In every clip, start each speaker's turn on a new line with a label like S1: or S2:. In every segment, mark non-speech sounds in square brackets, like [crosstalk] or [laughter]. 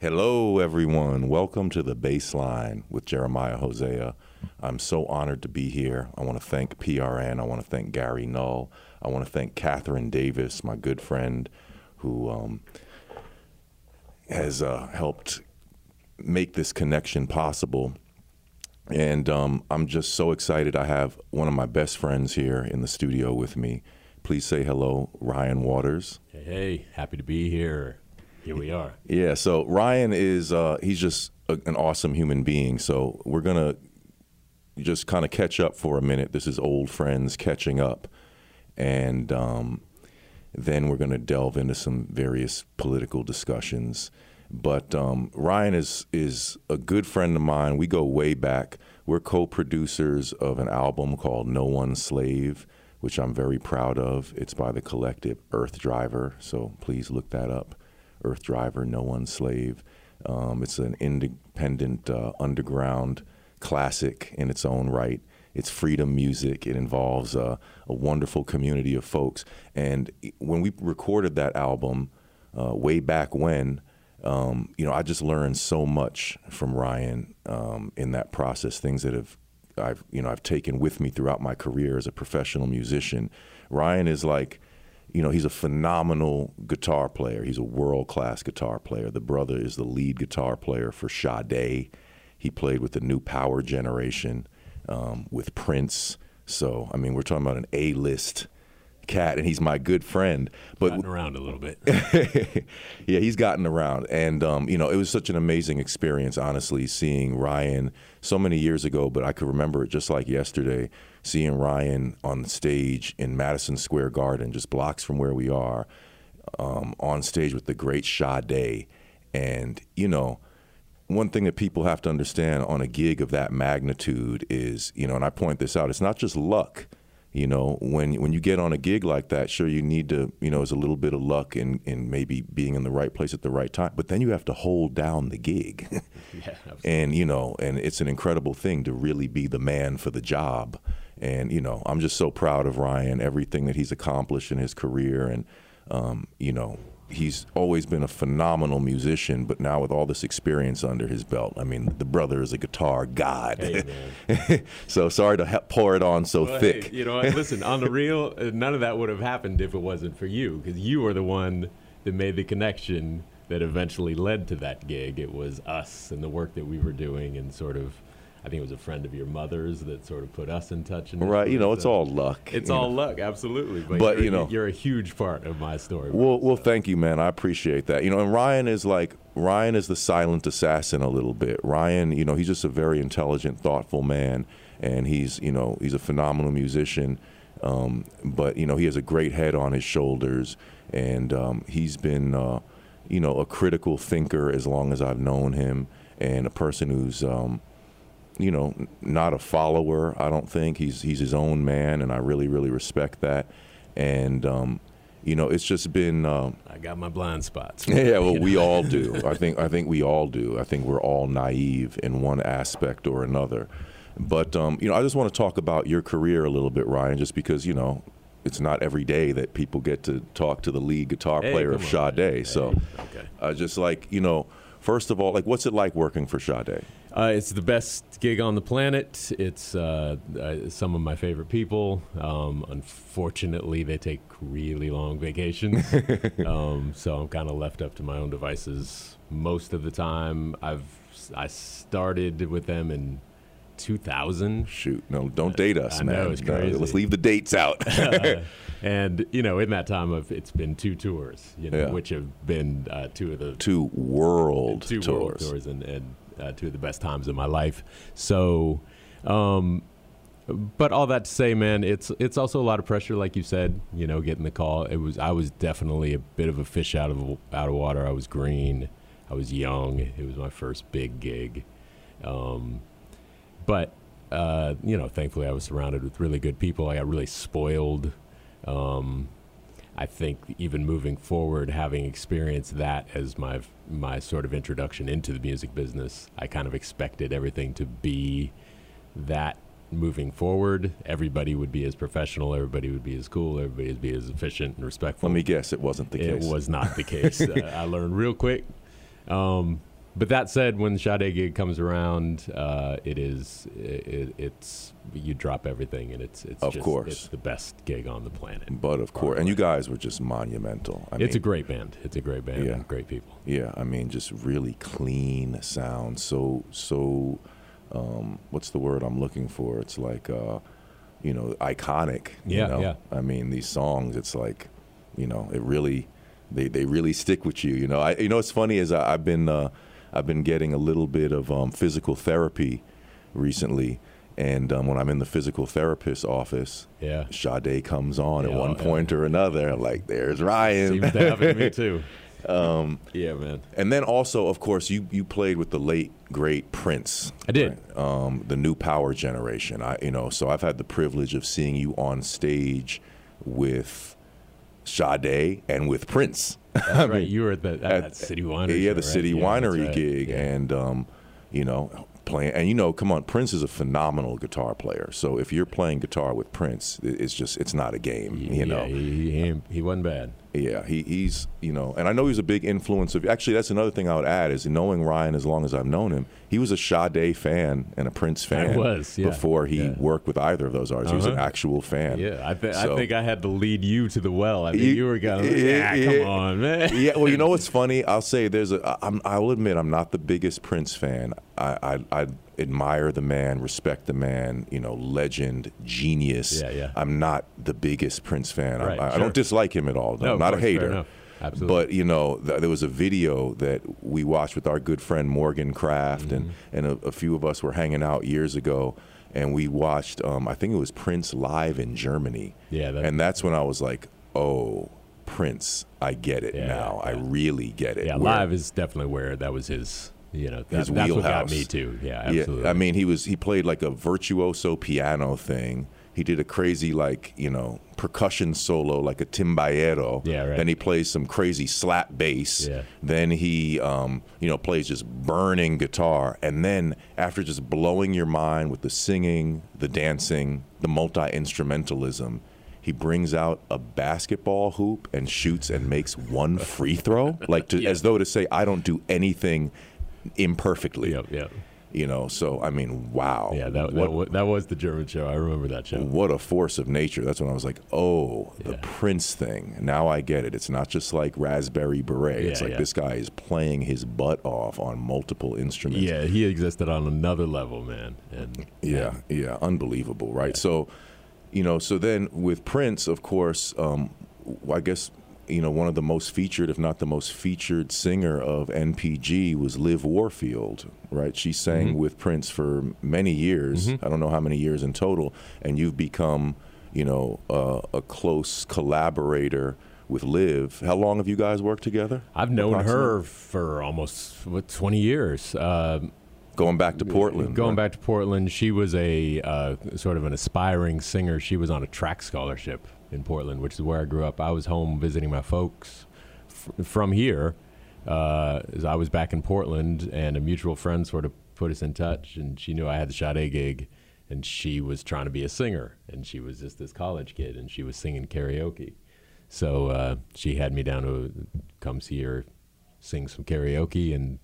S1: Hello, everyone. Welcome to the Bassline with Jeremiah Hosea. I'm so honored to be here. I want to thank PRN. I want to thank Gary Null. I want to thank Catherine Davis, my good friend, who um, has uh, helped make this connection possible. And um, I'm just so excited. I have one of my best friends here in the studio with me. Please say hello, Ryan Waters.
S2: Hey, hey, happy to be here. Here we are. [laughs]
S1: Yeah, so Ryan is uh, he's just a, an awesome human being. So we're gonna just kind of catch up for a minute. This is old friends catching up, and um, then we're gonna delve into some various political discussions. But um, Ryan is is a good friend of mine. We go way back. We're co-producers of an album called No One Slave, which I'm very proud of. It's by the collective Earthdriver. So please look that up. Earthdriver, No One Slave. Um, it's an independent uh, underground classic in its own right. It's freedom music. It involves uh, a wonderful community of folks. And when we recorded that album uh, way back when, um, you know, I just learned so much from Ryan um, in that process. Things that have I've you know I've taken with me throughout my career as a professional musician. Ryan is like you know, he's a phenomenal guitar player. He's a world class guitar player. The brother is the lead guitar player for Sade. He played with the New Power Generation, um, with Prince. So, I mean, we're talking about an A list cat, and he's my good friend.
S2: But gotten around a little bit. [laughs]
S1: yeah, he's gotten around, and um, you know, it was such an amazing experience. Honestly, seeing Ryan so many years ago, but I could remember it just like yesterday seeing Ryan on the stage in Madison Square Garden, just blocks from where we are, um, on stage with the great Sade. And, you know, one thing that people have to understand on a gig of that magnitude is, you know, and I point this out, it's not just luck. You know, when when you get on a gig like that, sure you need to, you know, it's a little bit of luck and in maybe being in the right place at the right time. But then you have to hold down the gig. [laughs] yeah, [laughs] and you know, and it's an incredible thing to really be the man for the job. And you know, I'm just so proud of Ryan, everything that he's accomplished in his career, and um, you know, he's always been a phenomenal musician. But now with all this experience under his belt, I mean, the brother is a guitar god. Hey, [laughs] so sorry to pour it on so well, thick.
S2: Hey, you know, [laughs] listen, on the real, uh, none of that would have happened if it wasn't for you, because you were the one that made the connection that eventually led to that gig. It was us and the work that we were doing, and sort of I think it was a friend of your mother's that sort of put us in touch.
S1: right, you know, it's all luck.
S2: It's all
S1: know.
S2: luck, absolutely. But, but you know, you're a huge part of my story.
S1: Well, well, thank you, man. I appreciate that. You know, and Ryan is like Ryan is the silent assassin a little bit. Ryan, you know, he's just a very intelligent, thoughtful man, and he's you know he's a phenomenal musician. Um, but you know, he has a great head on his shoulders, and um, he's been uh, you know a critical thinker as long as I've known him, and a person who's um, you know, not a follower. I don't think he's he's his own man, and I really really respect that. And um, you know, it's just been. Um,
S2: I got my blind spots.
S1: Yeah, well, [laughs] we all do. [laughs] I think I think we all do. I think we're all naive in one aspect or another. But um, you know, I just want to talk about your career a little bit, Ryan, just because you know it's not every day that people get to talk to the lead guitar
S2: hey,
S1: player of
S2: Sade.
S1: Hey, so, okay. uh, just like you know, first of all, like, what's it like working for Sade?
S2: Uh, it's the best gig on the planet. It's uh, uh, some of my favorite people. Um, unfortunately, they take really long vacations, [laughs] um, so I'm kind of left up to my own devices most of the time. I've I started with them in 2000.
S1: Shoot, no, don't date us,
S2: I
S1: man.
S2: Know, it's crazy.
S1: No, let's leave the dates out. [laughs]
S2: uh, [laughs] and you know, in that time, of it's been two tours, you know, yeah. which have been uh, two of the
S1: two world
S2: two
S1: tours.
S2: world tours, and, and uh, two of the best times of my life. So, um, but all that to say, man, it's it's also a lot of pressure, like you said. You know, getting the call. It was I was definitely a bit of a fish out of out of water. I was green. I was young. It was my first big gig. Um, but uh, you know, thankfully, I was surrounded with really good people. I got really spoiled. Um, I think even moving forward, having experienced that as my my sort of introduction into the music business, I kind of expected everything to be that moving forward. Everybody would be as professional, everybody would be as cool, everybody would be as efficient and respectful.
S1: Let me guess, it wasn't the
S2: case. It was not the case. [laughs] uh, I learned real quick. Um, but that said, when the Sade gig comes around, uh, it is it, it's you drop everything, and it's it's
S1: Of
S2: just,
S1: course.
S2: it's the best gig on the planet.
S1: But of course, and you guys were just monumental. I
S2: it's a great band. It's a great band.
S1: Yeah.
S2: and great people.
S1: Yeah, I mean, just really clean sound. So, so, um, what's the word I'm looking for? It's like, uh, you know, iconic. You
S2: Yeah,
S1: know?
S2: yeah.
S1: I mean, these songs, it's like, you know, it really, they, they really stick with you. You know, I, you know, what's funny is I, I've been, uh, I've been getting a little bit of um, physical therapy recently, and um, when I'm in the physical therapist's office,
S2: Yeah,
S1: Sade comes on at
S2: Yeah,
S1: one
S2: yeah.
S1: point or another. I'm like, there's Ryan.
S2: seems to happen to me too. [laughs] Um, yeah, man.
S1: And then also, of course, you you played with the late great Prince.
S2: I did.
S1: right? Um, the new power generation. I you know, so I've had the privilege of seeing you on stage with Sade and with Prince.
S2: That's [laughs] right. You were at the at,
S1: At-
S2: that City Winery.
S1: yeah,
S2: show,
S1: the
S2: right?
S1: City
S2: Yeah,
S1: Winery
S2: right.
S1: gig,
S2: Yeah.
S1: and um, you know, playing. And you know, come on, Prince is a phenomenal guitar player. So if you're playing guitar with Prince, it's just it's not a game. You
S2: yeah,
S1: know,
S2: he, he, he wasn't bad.
S1: Yeah, he, he's you know, and I know he's a big influence of. Actually, that's another thing I would add is knowing Ryan as long as I've known him. He was a Sade fan and a Prince fan.
S2: was, yeah,
S1: before he
S2: yeah.
S1: worked with either of those artists. He was an
S2: Uh-huh.
S1: actual fan.
S2: Yeah, I, th-
S1: So-
S2: I think I had to lead you to the well. I think
S1: You-
S2: you, were going,
S1: yeah,
S2: yeah,
S1: yeah.
S2: come on, man. [laughs]
S1: yeah, well, you know what's funny? I'll say there's a. I'm, I'll admit I'm not the biggest Prince fan. I, I, I admire the man, respect the man. You know, legend, genius.
S2: Yeah, yeah.
S1: I'm not the biggest Prince fan.
S2: Right,
S1: I, I
S2: sure.
S1: don't dislike him at all. No,
S2: No,
S1: I'm not a
S2: course, fair
S1: hater.
S2: Absolutely.
S1: But you know, th- there was a video that we watched with our good friend Morgan Kraft, and
S2: Mm-hmm.
S1: and a, a few of us were hanging out years ago, and we watched. Um, I think it was Prince live in Germany.
S2: Yeah, that-
S1: and that's when I was like, oh, Prince, I get it
S2: Yeah,
S1: now. I really get it.
S2: yeah,
S1: Where-
S2: live is definitely where that was his, you know, that,
S1: His
S2: that's what got
S1: wheelhouse.
S2: me too. Yeah,
S1: Yeah,
S2: absolutely.
S1: I mean, he was he played like a virtuoso piano thing. He did a crazy like you know percussion solo like a timbalero.
S2: Yeah, right.
S1: Then he plays some crazy slap bass.
S2: Yeah.
S1: Then he um, you know plays just burning guitar, and then after just blowing your mind with the singing, the dancing, the multi instrumentalism. He brings out a basketball hoop and shoots and makes one free throw, like to, [laughs]
S2: Yeah.
S1: as though to say, "I don't do anything imperfectly."
S2: Yep, yep.
S1: You know, so I mean, wow.
S2: Yeah, that,
S1: what,
S2: that, was the German show. I remember that show.
S1: what a force of nature. That's when I was like, oh, the Prince thing. Now I get it. It's not just like Raspberry Beret. it's like
S2: yeah.
S1: this guy is playing his butt off on multiple instruments.
S2: Yeah, he existed on another level, man. And
S1: Yeah, yeah, unbelievable, right? So, you know, so then with Prince, of course, um, I guess you know one of the most featured, if not the most featured singer of NPG was Liv Warfield, right? She sang with Prince for many years. I don't know how many years in total, and you've become, you know, uh, a close collaborator with Liv. How long have you guys worked together?
S2: I've known her for almost what 20 years. Uh,
S1: Going back to Portland.
S2: Going
S1: right?
S2: back to Portland, she was a uh, sort of an aspiring singer. She was on a track scholarship in Portland, which is where I grew up. I was home visiting my folks f- from here. Uh, I was back in Portland, and a mutual friend sort of put us in touch, and she knew I had the Sade gig, and she was trying to be a singer, and she was just this college kid, and she was singing karaoke. So uh, she had me down to come see her sing some karaoke, and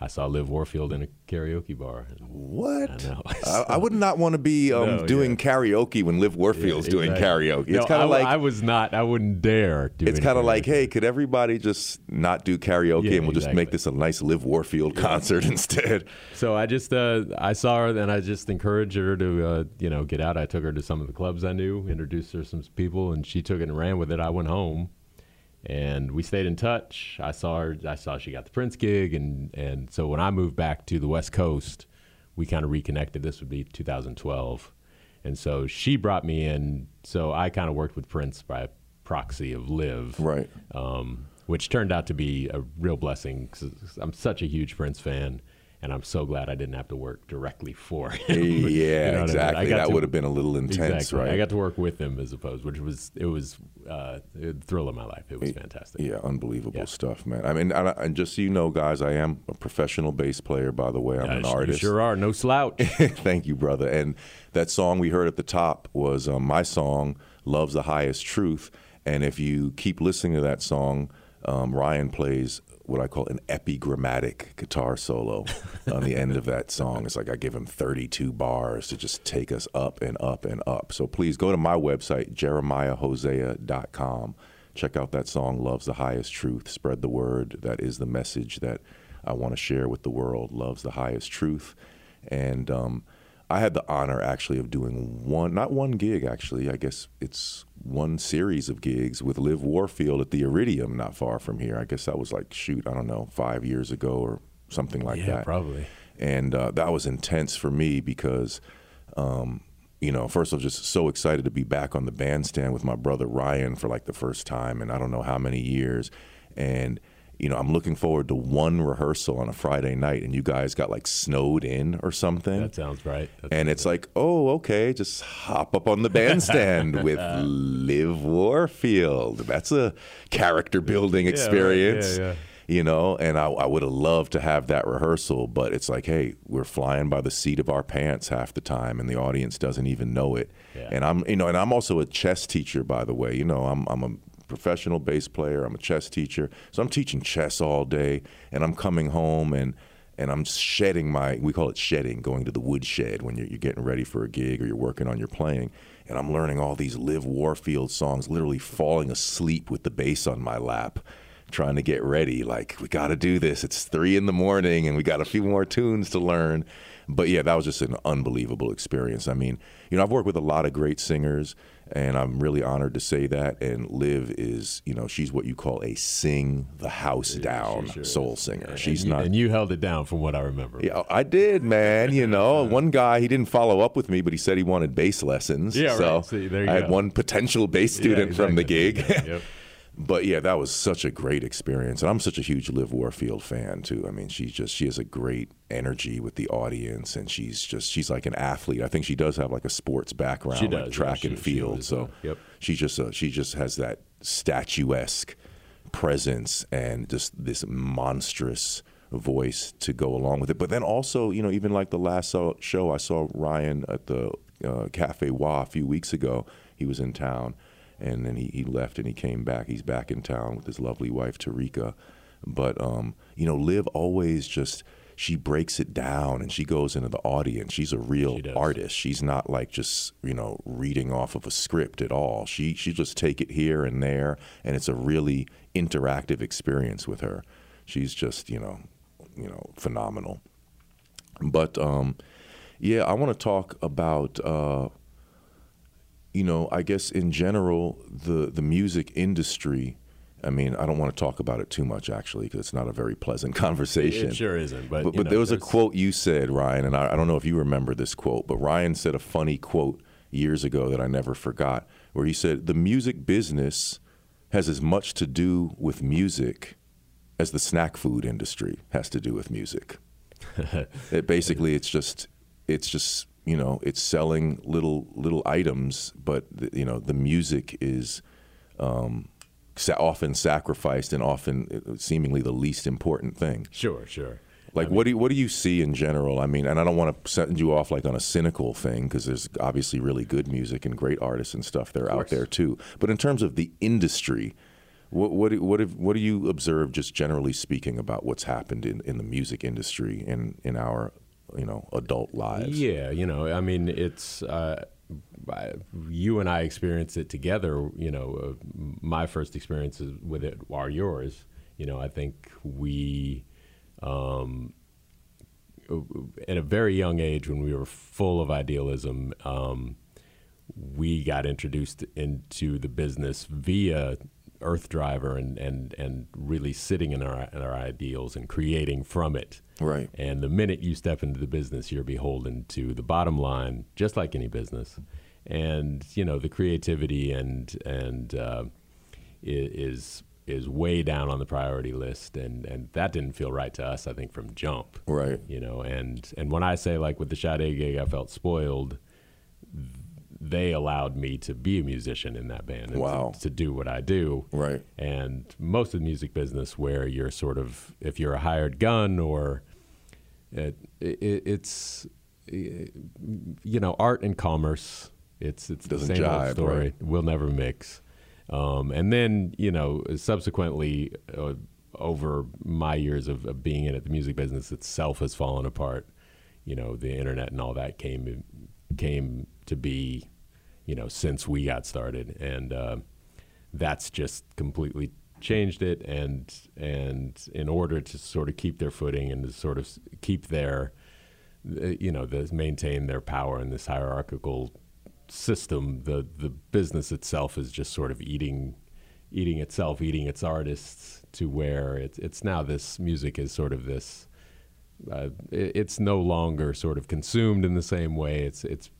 S2: I saw Liv Warfield in a karaoke bar.
S1: What?
S2: I.
S1: I, I would not want to be um,
S2: No,
S1: doing
S2: yeah.
S1: karaoke when Liv Warfield's
S2: Yeah,
S1: doing
S2: exactly.
S1: karaoke.
S2: No,
S1: It's kind of like
S2: I was not. I wouldn't dare do.
S1: it's kind of like, hey, could everybody just not do karaoke
S2: Yeah,
S1: and we'll just make this a nice Liv Warfield concert [laughs] instead?
S2: So I just uh, I saw her, and I just encouraged her to uh, you know get out. I took her to some of the clubs I knew, introduced her to some people, and she took it and ran with it. I went home, and we stayed in touch. I saw her. I saw she got the Prince gig, and and so when I moved back to the West Coast, we kind of reconnected. This would be 2012, and so she brought me in. So I kind of worked with Prince by proxy of Liv,
S1: Right.
S2: um, which turned out to be a real blessing. 'cause I'm such a huge Prince fan, and I'm so glad I didn't have to work directly for [laughs] him. You know
S1: yeah,
S2: I mean? I
S1: exactly. That
S2: to-
S1: would have been a little intense,
S2: exactly.
S1: right?
S2: I got to work with him as opposed, which was it was uh, a thrill of my life. It was fantastic.
S1: Yeah, unbelievable
S2: Yeah.
S1: stuff, man. I mean, and, I- and just so you know, guys, I am a professional bass player. By the way, I'm
S2: Uh,
S1: an
S2: you
S1: artist.
S2: sure are. No slouch. [laughs]
S1: Thank you, brother. And that song we heard at the top was um, my song, Love's the Highest Truth. And if you keep listening to that song, um, Ryan plays what I call an epigrammatic guitar solo on the end of that song. It's like I give him 32 bars to just take us up and up and up. So please go to my website, jeremiahhosea.com. Check out that song, Loves the Highest Truth. Spread the word. That is the message that I want to share with the world. Loves the highest truth. And um, I had the honor actually of doing one, not one gig actually, I guess it's one series of gigs with Liv Warfield at the Iridium, not far from here. I guess that was like, shoot, I don't know, five years ago or something like that.
S2: yeah,
S1: that.
S2: probably.
S1: And uh, that was intense for me because, um, you know, first I was just so excited to be back on the bandstand with my brother Ryan for like the first time in I don't know how many years. And you know, I'm looking forward to one rehearsal on a Friday night, and you guys got like snowed in or something.
S2: That sounds right. That
S1: and
S2: sounds
S1: it's like, oh, okay, just hop up on the bandstand [laughs] with Liv Warfield. That's a character building
S2: right.
S1: experience.
S2: Yeah, yeah.
S1: You know, and I, I would have loved to have that rehearsal, but it's like, hey, we're flying by the seat of our pants half the time, and the audience doesn't even know it.
S2: Yeah.
S1: And I'm, you know, and I'm also a chess teacher, by the way. You know, I'm, I'm a professional bass player. I'm a chess teacher, so I'm teaching chess all day, and I'm coming home and and I'm shedding my we call it shedding, going to the woodshed when you're, you're getting ready for a gig or you're working on your playing, and I'm learning all these Liv Warfield songs, literally falling asleep with the bass on my lap. Trying to get ready, like we got to do this. It's three in the morning, and we got a few more tunes to learn. But yeah, that was just an unbelievable experience. I mean, you know, I've worked with a lot of great singers, and I'm really honored to say that. And Liv is, you know, she's what you call a sing the house down
S2: sure
S1: soul
S2: is.
S1: singer.
S2: Yeah,
S1: She's
S2: and you,
S1: not.
S2: and you held it down from what I remember.
S1: yeah, I did, man. You know, [laughs] one guy he didn't follow up with me, but he said he wanted bass lessons.
S2: Yeah,
S1: so
S2: right. See,
S1: I had one potential bass
S2: Yeah,
S1: student from the
S2: exactly.
S1: gig.
S2: Yep. [laughs]
S1: But yeah, that was such a great experience, and I'm such a huge Liv Warfield fan too. I mean, she's just she has a great energy with the audience, and she's just she's like an athlete. I think she does have like a sports background,
S2: She
S1: like track
S2: yeah.
S1: and
S2: She- she
S1: field.
S2: was,
S1: so
S2: yep.
S1: she just uh, she just has that statuesque presence and just this monstrous voice to go along with it. But then also, you know, even like the last show I saw Ryan at the uh, Cafe Wha a few weeks ago. He was in town, and then he, he left and he came back. He's back in town with his lovely wife Tarika. But um, you know, Liv always just she breaks it down and she goes into the audience. She's a real
S2: She
S1: artist. She's not like just you know reading off of a script at all. She she just take it here and there, and it's a really interactive experience with her. She's just you know you know phenomenal. But um, yeah, I want to talk about uh, you know I guess in general the the music industry. I mean, I don't want to talk about it too much actually because it's not a very pleasant [laughs] conversation.
S2: It sure isn't. But,
S1: But, but
S2: know,
S1: there was a quote you said, Ryan, and I, I don't know if you remember this quote, but Ryan said a funny quote years ago that I never forgot, where he said, The music business has as much to do with music as the snack food industry has to do with music. [laughs] it basically, it's just, it's just, you know, it's selling little little items, but the, you know, the music is um, sa- often sacrificed and often uh, seemingly the least important thing.
S2: Sure, sure.
S1: Like, what do you, what do you see in general? I mean, and I don't want to send you off like on a cynical thing because there's obviously really good music and great artists and stuff that are out there too. But in terms of the industry, what what do- what have, what do you observe, just generally speaking, about what's happened in, in the music industry in in our you know adult lives?
S2: Yeah, you know, I mean, it's uh, you and I experienced it together. You know, uh, my first experiences with it are yours. You know, I think we, um, at a very young age, when we were full of idealism, um, we got introduced into the business via Earthdriver and, and, and really sitting in our, in our ideals and creating from it.
S1: Right.
S2: And the minute you step into the business, you're beholden to the bottom line, just like any business. And you know the creativity and and uh, is is way down on the priority list, and and that didn't feel right to us. I think from jump,
S1: Right.
S2: you know. And and when I say like with the Sade gig, I felt spoiled. They allowed me to be a musician in that band and
S1: Wow.
S2: to, to do what I do.
S1: Right.
S2: And most of the music business, where you're sort of, if you're a hired gun or it, it, it's, you know, art and commerce. It's it's
S1: Doesn't
S2: the same
S1: jive,
S2: old story.
S1: right.
S2: We'll never mix. Um, and then you know, subsequently, uh, over my years of, of being in it, the music business itself has fallen apart. You know, the internet and all that came came to be, you know, since we got started, and uh, that's just completely changed it. And and in order to sort of keep their footing and to sort of keep their, uh, you know, the, maintain their power in this hierarchical system, the the business itself is just sort of eating eating itself, eating its artists to where it's it's now this music is sort of this. Uh, it, it's no longer sort of consumed in the same way. It's it's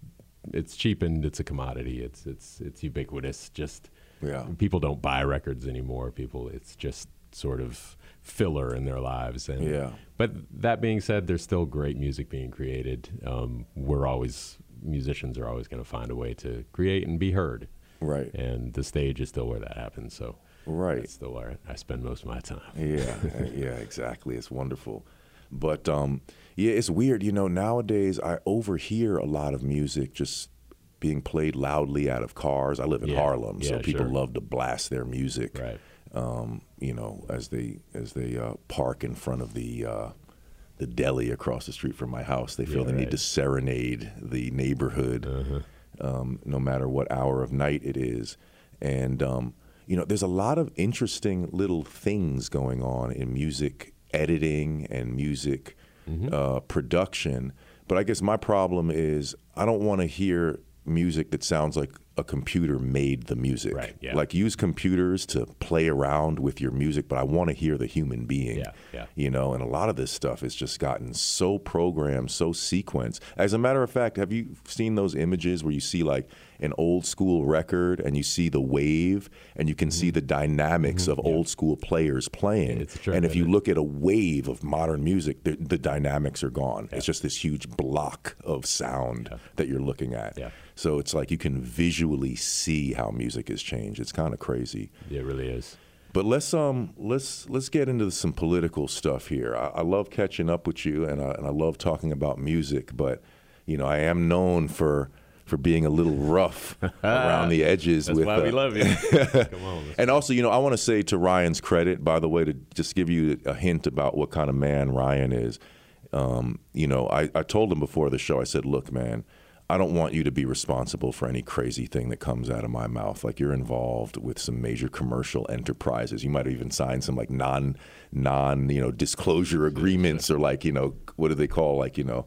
S2: it's cheapened. It's a commodity. It's it's it's ubiquitous. Just
S1: Yeah.
S2: people don't buy records anymore. People, it's just sort of filler in their lives. And
S1: Yeah.
S2: But that being said, there's still great music being created. Um, we're always musicians are always going to find a way to create and be heard.
S1: Right.
S2: And the stage is still where that happens. So
S1: Right.
S2: that's still where I spend most of my time.
S1: Yeah, [laughs] yeah, exactly. It's wonderful. But um, yeah, it's weird. You know, nowadays I overhear a lot of music just being played loudly out of cars. I live in
S2: Yeah,
S1: Harlem, so
S2: yeah,
S1: people
S2: sure.
S1: love to blast their music.
S2: Right.
S1: Um, you know, as they as they uh, park in front of the uh, the deli across the street from my house, they feel
S2: Yeah,
S1: the need
S2: right. Uh-huh.
S1: to serenade the neighborhood um, no matter what hour of night it is. And, um, you know, there's a lot of interesting little things going on in music editing and music
S2: Mm-hmm.
S1: uh, production. But I guess my problem is I don't want to hear music that sounds like a computer made the music.
S2: Right, yeah.
S1: Like use computers to play around with your music, but I want to hear the human being.
S2: Yeah, yeah.
S1: You know, and a lot of this stuff has just gotten so programmed, so sequenced. As a matter of fact, have you seen those images where you see like an old school record and you see the wave and you can see the dynamics of old school players playing?
S2: Mm-hmm. Trip,
S1: and if you look at a wave of modern music, the, the dynamics are gone. It's just this huge block of sound that you're looking at.
S2: Yeah.
S1: So it's like you can visually see how music has changed. It's kind of crazy.
S2: It really is.
S1: But let's um let's let's get into some political stuff here. I, I love catching up with you, and I, and I love talking about music. But you know, I am known for for being a little rough [laughs] around the edges.
S2: That's
S1: with,
S2: why we
S1: uh,
S2: love you. [laughs] Come on.
S1: and also, you know, I want to say to Ryan's credit, by the way, to just give you a hint about what kind of man Ryan is. Um, you know, I, I told him before the show, I said, look, man, I don't want you to be responsible for any crazy thing that comes out of my mouth. Like you're involved with some major commercial enterprises. You might have even signed some like non non, you know, disclosure agreements or like, you know, what do they call like, you know,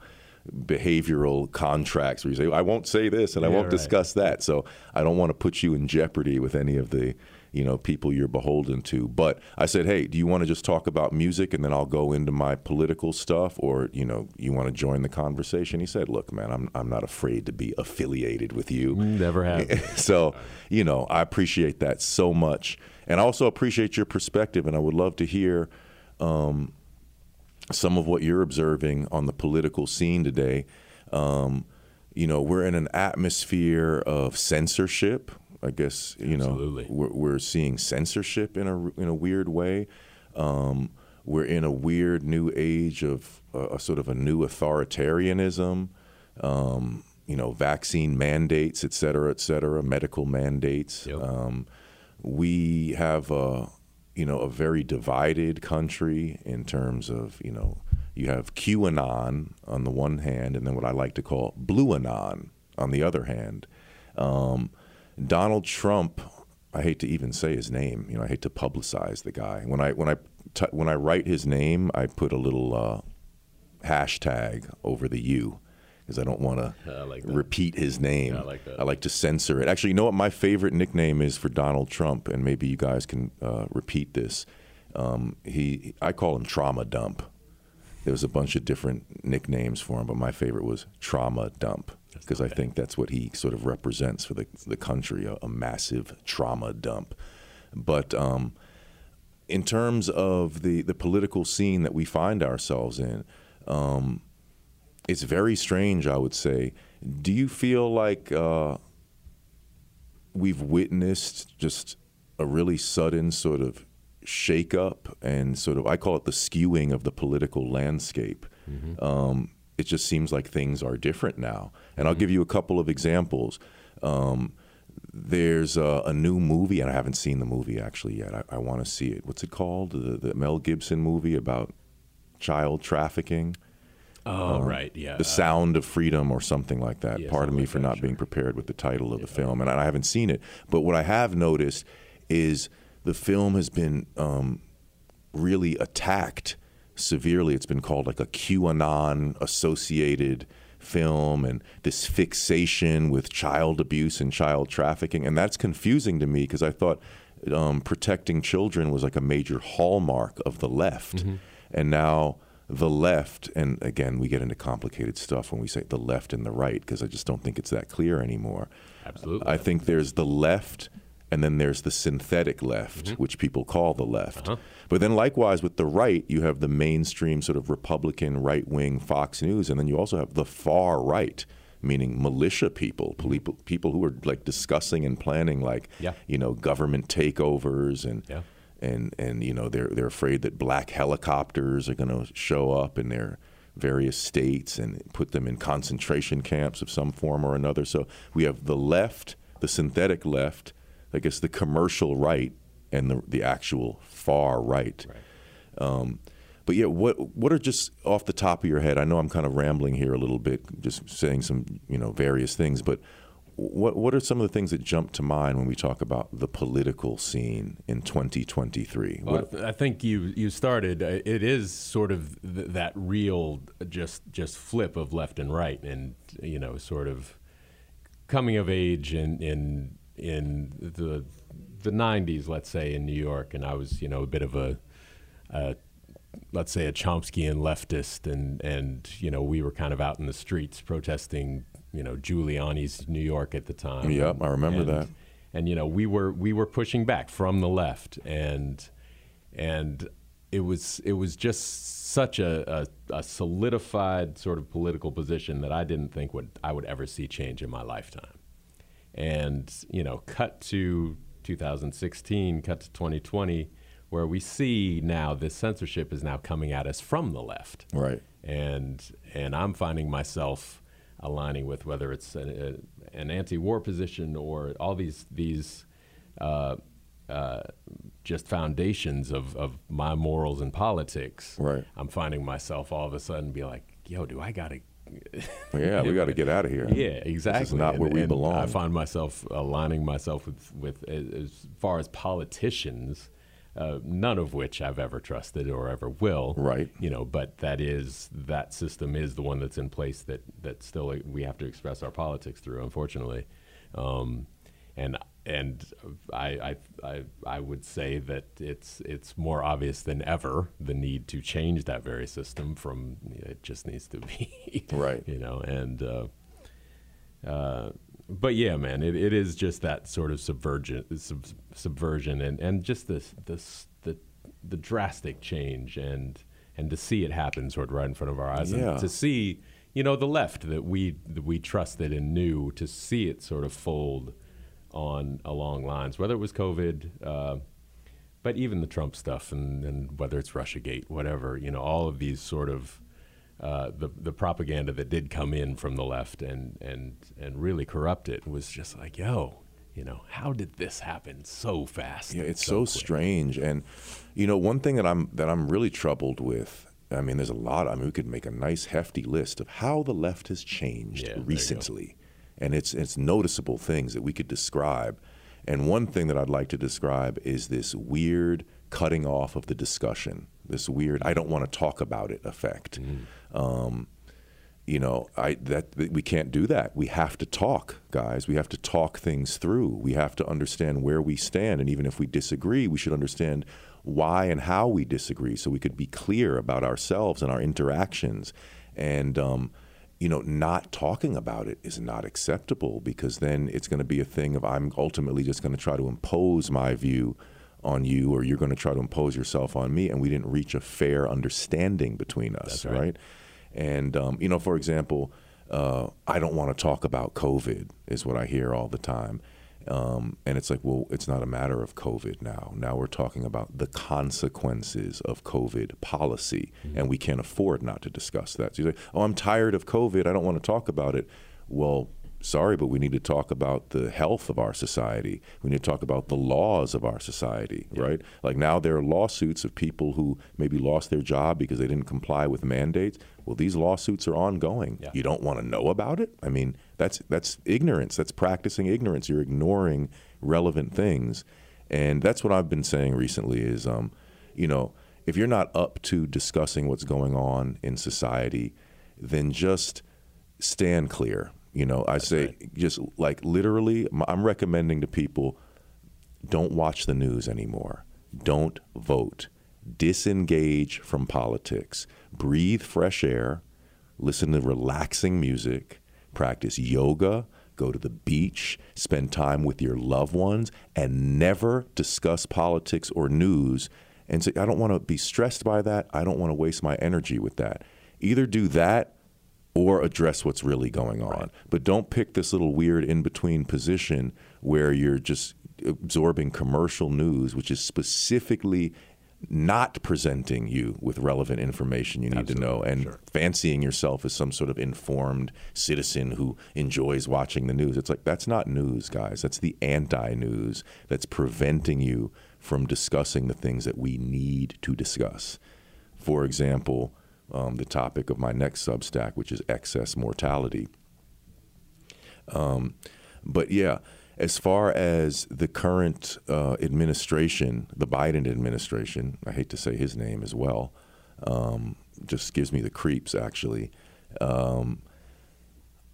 S1: behavioral contracts where you say, I won't say this and I
S2: Yeah,
S1: won't
S2: right.
S1: discuss that. So I don't want to put you in jeopardy with any of the, you know, people you're beholden to. But I said, hey, do you want to just talk about music and then I'll go into my political stuff, or you know, you want to join the conversation? He said, look, man, I'm I'm not afraid to be affiliated with you.
S2: Never have. [laughs]
S1: so, you know, I appreciate that so much, and I also appreciate your perspective, and I would love to hear um, some of what you're observing on the political scene today. Um, you know, we're in an atmosphere of censorship. I guess you know we're, we're seeing censorship in a in a weird way. Um, we're in a weird new age of uh, a sort of a new authoritarianism. Um, you know, vaccine mandates, et cetera, et cetera, medical mandates.
S2: Yep.
S1: Um, we have a you know a very divided country in terms of you know you have QAnon on the one hand, and then what I like to call Blue Anon on the other hand. Um, Donald Trump, I hate to even say his name. You know, I hate to publicize the guy. When I when I t- when I write his name, I put a little uh, hashtag over the U because I don't want to [laughs]
S2: like
S1: repeat his name.
S2: I like that.
S1: I like to censor it. Actually, you know what my favorite nickname is for Donald Trump, and maybe you guys can uh, repeat this. Um, he, I call him Trauma Dump. There was a bunch of different nicknames for him, but my favorite was Trauma Dump because I think that's what he sort of represents for the the country, a, a massive trauma dump. But um, in terms of the the political scene that we find ourselves in, um, it's very strange. I would say. Do you feel like uh, we've witnessed just a really sudden sort of shakeup and sort of I call it the skewing of the political landscape? Um, it just seems like things are different now. And I'll give you a couple of examples. Um, there's a, a, new movie, and I haven't seen the movie actually yet. I, I want to see it. What's it called? The, the Mel Gibson movie about child trafficking.
S2: Oh, um, right, yeah.
S1: The Sound of Freedom or something like that.
S2: Yeah,
S1: Pardon me
S2: like
S1: for
S2: that,
S1: not
S2: sure.
S1: being prepared with the title of yeah. the film, and I haven't seen it. But what I have noticed is the film has been um, really attacked severely. It's been called like a QAnon associated film and this fixation with child abuse and child trafficking. And that's confusing to me because I thought um, protecting children was like a major hallmark of the left.
S2: Mm-hmm.
S1: And now the left, and again, we get into complicated stuff when we say the left and the right because I just don't think it's that clear anymore.
S2: Absolutely.
S1: I think there's the left and then there's the synthetic left,
S2: Mm-hmm.
S1: which people call the left.
S2: Uh-huh.
S1: But then, likewise, with the right, you have the mainstream sort of Republican right wing Fox News, and then you also have the far right, meaning militia people, people, people who are like discussing and planning, like
S2: Yeah.
S1: you know, government takeovers and.
S2: Yeah.
S1: And, and you know they're they're afraid that black helicopters are going to show up in their various states and put them in concentration camps of some form or another. So we have the left, the synthetic left, I guess the commercial right, and the the actual far right. Um, but yeah, what what are just off the top of your head? I know I'm kind of rambling here a little bit, just saying some you know various things, but what what are some of the things that jump to mind when we talk about the political scene in 2023?
S2: Well, I,
S1: What-
S2: th- I think you you started. uh, It is sort of th- that real just just flip of left and right, and you know, sort of coming of age in in in the the '90s, let's say in New York, and I was you know a bit of a. a Let's say a Chomskyan leftist, and and you know we were kind of out in the streets protesting, you know Giuliani's New York at the time.
S1: Yep, I remember
S2: And-
S1: that.
S2: and you know we were we were pushing back from the left and and it was it was just such a, a, a solidified sort of political position that I didn't think would I would ever see change in my lifetime and you know cut to 2016 cut to 2020 where we see now this censorship is now coming at us from the left
S1: right.
S2: and and I'm finding myself aligning with whether it's an, a, an anti-war position or all these these uh, uh, just foundations of, of my morals and politics.
S1: Right.
S2: I'm finding myself all of a sudden be like, yo, do I gotta? [laughs]
S1: Yeah, we got to get out of here.
S2: Yeah, exactly.
S1: This is not
S2: And-
S1: where we belong.
S2: I find myself aligning myself with with as far as politicians. Uh, none of which I've ever trusted or ever will.
S1: Right.
S2: You know, but that is that system is the one that's in place that that still we have to express our politics through, unfortunately. Um, and and I, I I I would say that it's it's more obvious than ever the need to change that very system. From it just needs to be
S1: Right. [laughs]
S2: You know, and uh, uh, but yeah, man, it, it is just that sort of subversion, sub, subversion, and, and just this this the the drastic change, and and to see it happen sort of right in front of our eyes,
S1: Yeah.
S2: and to see you know the left that we that we trusted and knew, to see it sort of fold on along lines, whether it was COVID. Uh, but even the Trump stuff, and, and whether it's RussiaGate, whatever, you know, all of these sort of uh, the the propaganda that did come in from the left and and and really corrupt it was just like, yo, you know, how did this happen so fast?
S1: Yeah, it's so,
S2: quick?
S1: strange. And you know, one thing that I'm that I'm really troubled with. I mean, there's a lot. I mean, we could make a nice hefty list of how the left has changed
S2: Yeah, there you go.
S1: recently, and it's it's noticeable things that we could describe. And one thing that I'd like to describe is this weird cutting off of the discussion. This weird I don't want to talk about it effect. Um, you know, I that, that we can't do that. We have to talk, guys. We have to talk things through. We have to understand where we stand, and even if we disagree, we should understand why and how we disagree, so we could be clear about ourselves and our interactions. And um, you know, not talking about it is not acceptable because then it's going to be a thing of I'm ultimately just going to try to impose my view on you, or you're going to try to impose yourself on me, and we didn't reach a fair understanding between us,
S2: right.
S1: right? And um, you know, for example, uh, I don't want to talk about COVID is what I hear all the time. Um, and it's like, well, it's not a matter of COVID now. Now we're talking about the consequences of COVID policy, and we can't afford not to discuss that. So you're like, oh, I'm tired of COVID. I don't want to talk about it. Well, sorry, but we need to talk about the health of our society. We need to talk about the laws of our society, yeah. right? Like now there are lawsuits of people who maybe lost their job because they didn't comply with mandates. Well, these lawsuits are ongoing. Yeah. You don't want to know about it? I mean, that's that's ignorance. That's practicing ignorance. You're ignoring relevant things. And that's what I've been saying recently is um, you know, if you're not up to discussing what's going on in society, then just stand clear you know, I That's say right. just like literally, I'm recommending to people don't watch the news anymore. Don't vote. Disengage from politics. Breathe fresh air. Listen to relaxing music. Practice yoga. Go to the beach. Spend time with your loved ones. And never discuss politics or news and say, I don't want to be stressed by that. I don't want to waste my energy with that. Either do that or address what's really going on. Right. But don't pick this little weird in between position where you're just absorbing commercial news, which is specifically not presenting you with relevant information you need Absolutely. to know and sure. fancying yourself as some sort of informed citizen who enjoys watching the news. It's like that's not news, guys. That's the anti news that's preventing you from discussing the things that we need to discuss. For example, um, the topic of my next Substack, which is excess mortality. Um, but yeah, as far as the current uh, administration, the Biden administration, I hate to say his name as well, um, just gives me the creeps actually. Um,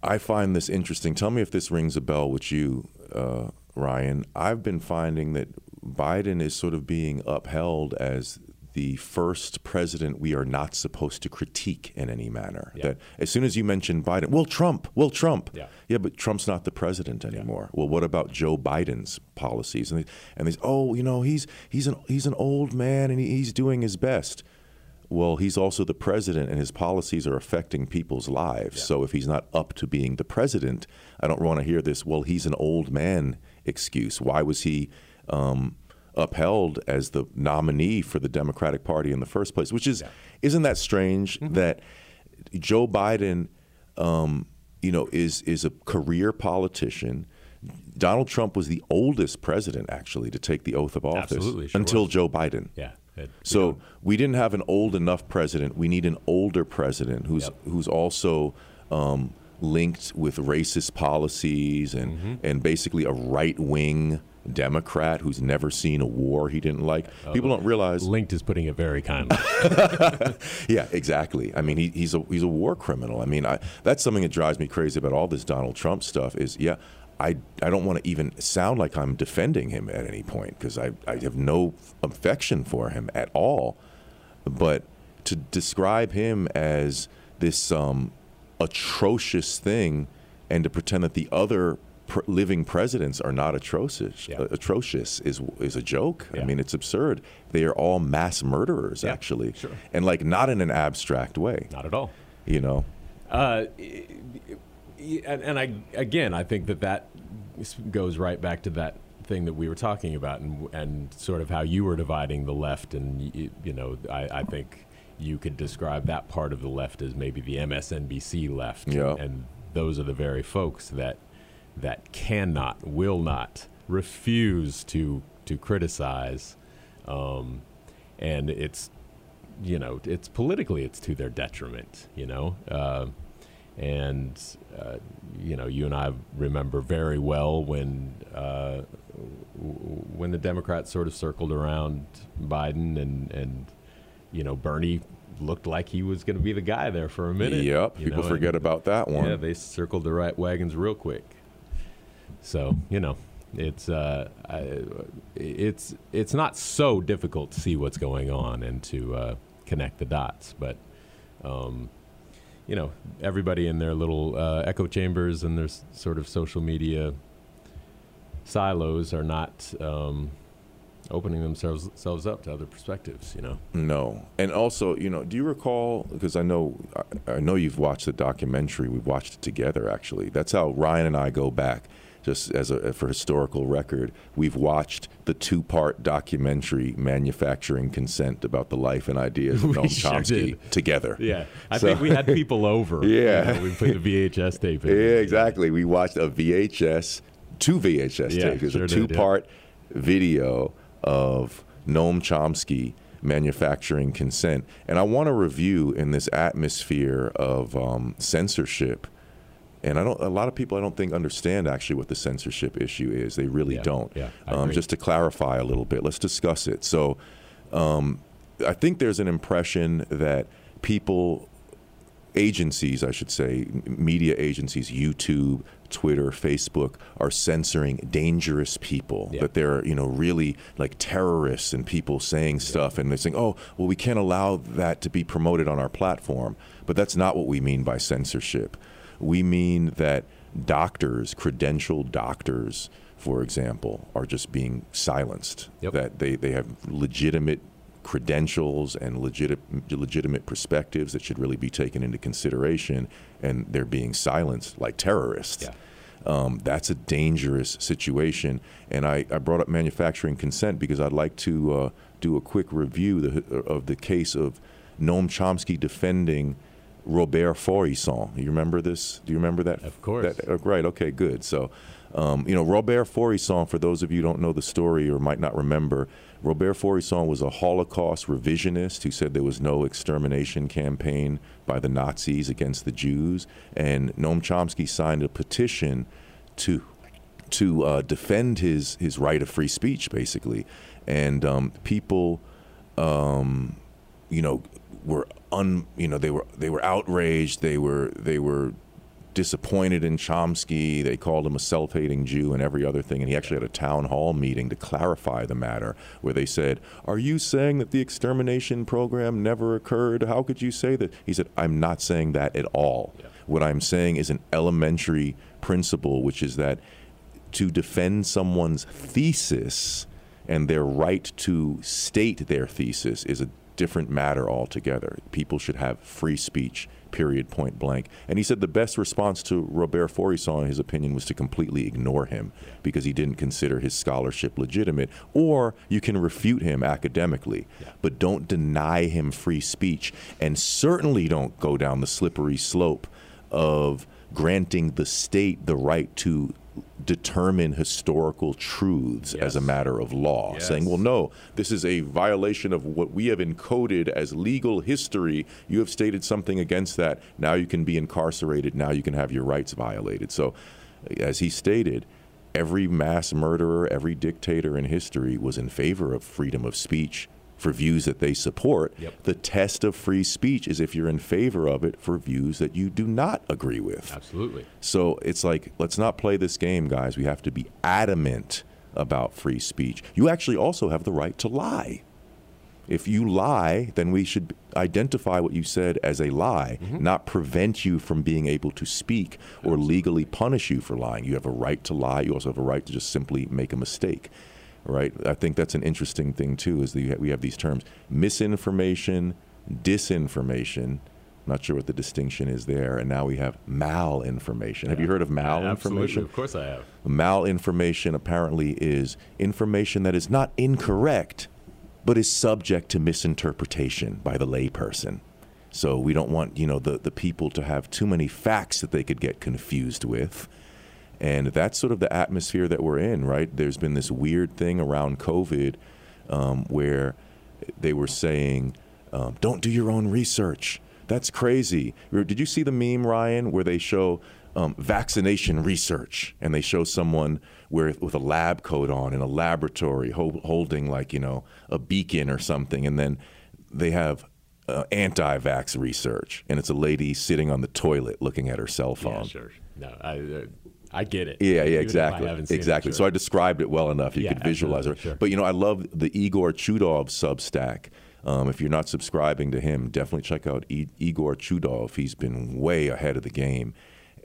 S1: I find this interesting. Tell me if this rings a bell with you, uh, Ryan. I've been finding that Biden is sort of being upheld as the first president we are not supposed to critique in any manner. Yeah. That as soon as you mention Biden, well, Trump, well, Trump. Yeah, yeah but Trump's not the president anymore. Yeah. Well, what about Joe Biden's policies? And they, and they say, oh, you know, he's he's an he's an old man and he's doing his best. Well, he's also the president, and his policies are affecting people's lives. Yeah. So if he's not up to being the president, I don't want to hear this. Well, he's an old man excuse. Why was he? Um, upheld as the nominee for the Democratic Party in the first place, which is yeah. isn't that strange mm-hmm. that Joe Biden, um, you know, is is a career politician. Donald Trump was the oldest president actually to take the oath of office
S2: sure
S1: until
S2: was.
S1: Joe Biden.
S2: Yeah.
S1: so we didn't have an old enough president. We need an older president who's yep. who's also um, linked with racist policies and mm-hmm. and basically a right wing Democrat who's never seen a war he didn't like. Uh, People don't realize.
S2: Linked is putting it very kindly. [laughs]
S1: yeah, exactly. I mean, he, he's a he's a war criminal. I mean, I, that's something that drives me crazy about all this Donald Trump stuff. Is yeah, I I don't want to even sound like I'm defending him at any point because I I have no affection for him at all. But to describe him as this um, atrocious thing and to pretend that the other pr- living presidents are not atrocious. Yeah. Uh, atrocious is is a joke. Yeah. I mean, it's absurd. They are all mass murderers, yeah, actually,
S2: sure.
S1: and like not in an abstract way.
S2: Not at all.
S1: You know.
S2: Uh, and, and I again, I think that that goes right back to that thing that we were talking about, and and sort of how you were dividing the left, and you, you know, I, I think you could describe that part of the left as maybe the MSNBC left, and those are the very folks that that cannot, will not, refuse to to criticize, um, and it's you know it's politically it's to their detriment. You know. Uh, and uh, you know, you and I remember very well when uh, when the Democrats sort of circled around Biden, and and you know, Bernie looked like he was going to be the guy there for a minute.
S1: Yep, people know, forget about that one.
S2: Yeah, they circled the right wagons real quick. So you know, it's uh, I, it's it's not so difficult to see what's going on and to uh, connect the dots, but. Um, you know, everybody in their little uh, echo chambers and their s- sort of social media silos are not um, opening themselves, themselves up to other perspectives. You know.
S1: No, and also, you know, do you recall? Because I know, I, I know you've watched the documentary. We've watched it together. Actually, that's how Ryan and I go back just as a for historical record, we've watched the two-part documentary "Manufacturing Consent" about the life and ideas of [laughs] Noam
S2: sure
S1: Chomsky
S2: did.
S1: together.
S2: Yeah, I
S1: So-
S2: think we had people [laughs] over. you
S1: Yeah.
S2: know, we put the VHS tape in.
S1: Yeah, exactly. We watched a VHS, two VHS
S2: Yeah,
S1: tapes. It was
S2: sure
S1: a two-part video of Noam Chomsky manufacturing consent, and I want to review in this atmosphere of um, censorship. And I don't. A lot of people I don't think understand actually what the censorship issue is. They really
S2: Yeah,
S1: don't.
S2: yeah,
S1: um, just to clarify a little bit, let's discuss it. So, um, I think there's an impression that people agencies, I should say, media agencies, YouTube, Twitter, Facebook, are censoring dangerous people.
S2: Yeah.
S1: That they're, you know, really like terrorists and people saying stuff, and they're saying, "Oh, well, we can't allow that to be promoted on our platform." But that's not what we mean by censorship. We mean that doctors, credentialed doctors, for example, are just being silenced.
S2: Yep.
S1: That they, they have legitimate credentials and legit, legitimate perspectives that should really be taken into consideration, and they're being silenced like terrorists.
S2: Yeah.
S1: Um, that's a dangerous situation. And I, I brought up manufacturing consent because I'd like to uh, do a quick review the, of the case of Noam Chomsky defending Robert Faurisson. You remember this? Do you remember that?
S2: Of course.
S1: That, uh, right. Okay. Good. So, um, you know, Robert Faurisson. For those of you who don't know the story or might not remember, Robert Faurisson was a Holocaust revisionist who said there was no extermination campaign by the Nazis against the Jews, and Noam Chomsky signed a petition to to uh, defend his his right of free speech, basically, and um, people um, you know, were un, you know, they were they were outraged. They were they were disappointed in Chomsky. They called him a self-hating Jew and every other thing. And he actually had a town hall meeting to clarify the matter, where they said, "Are you saying that the extermination program never occurred? How could you say that?" He said, "I'm not saying that at all.
S2: Yeah.
S1: What I'm saying is an elementary principle, which is that." to defend someone's thesis and their right to state their thesis is a different matter altogether. People should have free speech, period, point blank. And he said the best response to Robert Faurisson, in his opinion, was to completely ignore him because he didn't consider his scholarship legitimate. Or you can refute him academically,
S2: Yeah.
S1: but don't deny him free speech. And certainly don't go down the slippery slope of granting the state the right to determine historical truths as a matter of law,
S2: Yes.
S1: saying, well, no, this is a violation of what we have encoded as legal history. You have stated something against that. Now you can be incarcerated. Now you can have your rights violated. So, as he stated, every mass murderer, every dictator in history was in favor of freedom of speech for views that they support.
S2: Yep.
S1: The test of free speech is if you're in favor of it for views that you do not agree with.
S2: Absolutely.
S1: So it's like, let's not play this game, guys. We have to be adamant about free speech. You actually also have the right to lie. If you lie, then we should identify what you said as a lie, mm-hmm. not prevent you from being able to speak or legally punish you for lying. You have a right to lie. You also have a right to just simply make a mistake. Right? I think that's an interesting thing too. Is that we have these terms: misinformation, disinformation. Not sure what the distinction is there. And now we have malinformation. Have you heard of malinformation?
S2: Absolutely.
S1: malinformation?
S2: Of course I have.
S1: Malinformation apparently is information that is not incorrect, but is subject to misinterpretation by the layperson. So we don't want you know the, the people to have too many facts that they could get confused with. And that's sort of the atmosphere that we're in, right? There's been this weird thing around COVID um, where they were saying, um, don't do your own research. That's crazy. Did you see the meme, Ryan, where they show um, vaccination research and they show someone where, with a lab coat on in a laboratory ho- holding, like, you know, a beacon or something, and then they have uh, anti vax research, and it's a lady sitting on the toilet looking at her cell phone.
S2: Yeah, sure. No, I, uh, I get it.
S1: Yeah, yeah, exactly,
S2: haven't seen it,
S1: exactly.
S2: sure.
S1: So I described it well enough. You
S2: Yeah,
S1: could visualize it.
S2: sure.
S1: But you know, I love the Igor Chudov Substack. Um, if you're not subscribing to him, definitely check out I- Igor Chudov. He's been way ahead of the game,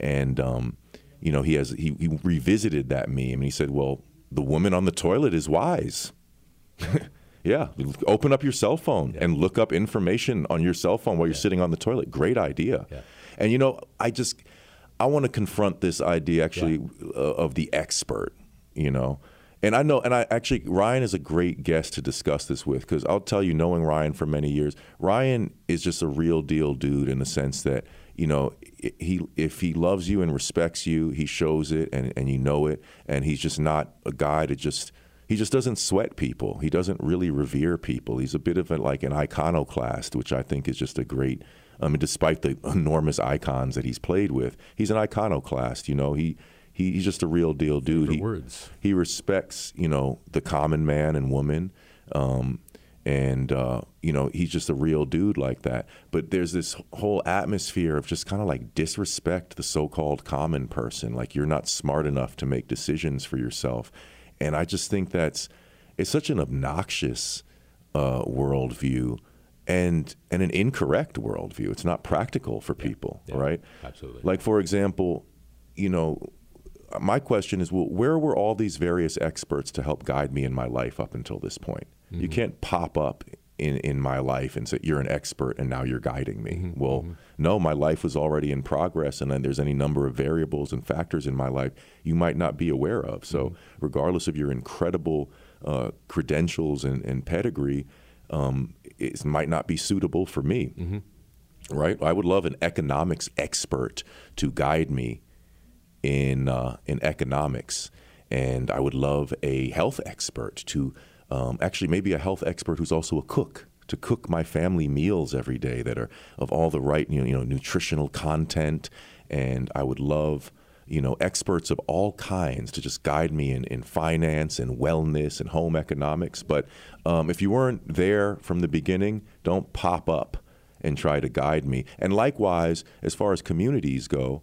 S1: and um, you know, he has he, he revisited that meme and he said, "Well, the woman on the toilet is wise." [laughs] yeah, open up your cell phone and look up information on your cell phone while you're sitting on the toilet. Great idea.
S2: Yeah.
S1: And you know, I just I want to confront this idea actually uh, of the expert. You know, and I know, and I actually Ryan is a great guest to discuss this with because I'll tell you, knowing Ryan for many years, Ryan is just a real deal dude in the sense that you know he if he loves you and respects you, he shows it and and you know it, and he's just not a guy to just he just doesn't sweat people. He doesn't really revere people. He's a bit of a, like an iconoclast, which I think is just a great. I mean, despite the [laughs] enormous icons that he's played with, he's an iconoclast. You know, he, he he's just a real deal dude.
S2: Favorite
S1: He,
S2: words.
S1: he respects, you know, the common man and woman. Um, and uh, you know he's just a real dude like that. But there's this whole atmosphere of just kind of like disrespect the so-called common person, like you're not smart enough to make decisions for yourself. And I just think that's it's such an obnoxious uh, worldview and and an incorrect worldview. It's not practical for people,
S2: yeah,
S1: right?
S2: absolutely.
S1: Like for example, you know, my question is, well, where were all these various experts to help guide me in my life up until this point? You can't pop up in, in my life and say you're an expert and now you're guiding me. Well, no, my life was already in progress, and then there's any number of variables and factors in my life you might not be aware of. So, regardless of your incredible uh, credentials and, and pedigree, um, it might not be suitable for me. Right? I would love an economics expert to guide me in uh, in economics, and I would love a health expert to um, actually maybe a health expert who's also a cook to cook my family meals every day that are of all the right you know, you know nutritional content, and I would love you know experts of all kinds to just guide me in, in finance and wellness and home economics. But um, if you weren't there from the beginning, don't pop up and try to guide me. And likewise, as far as communities go,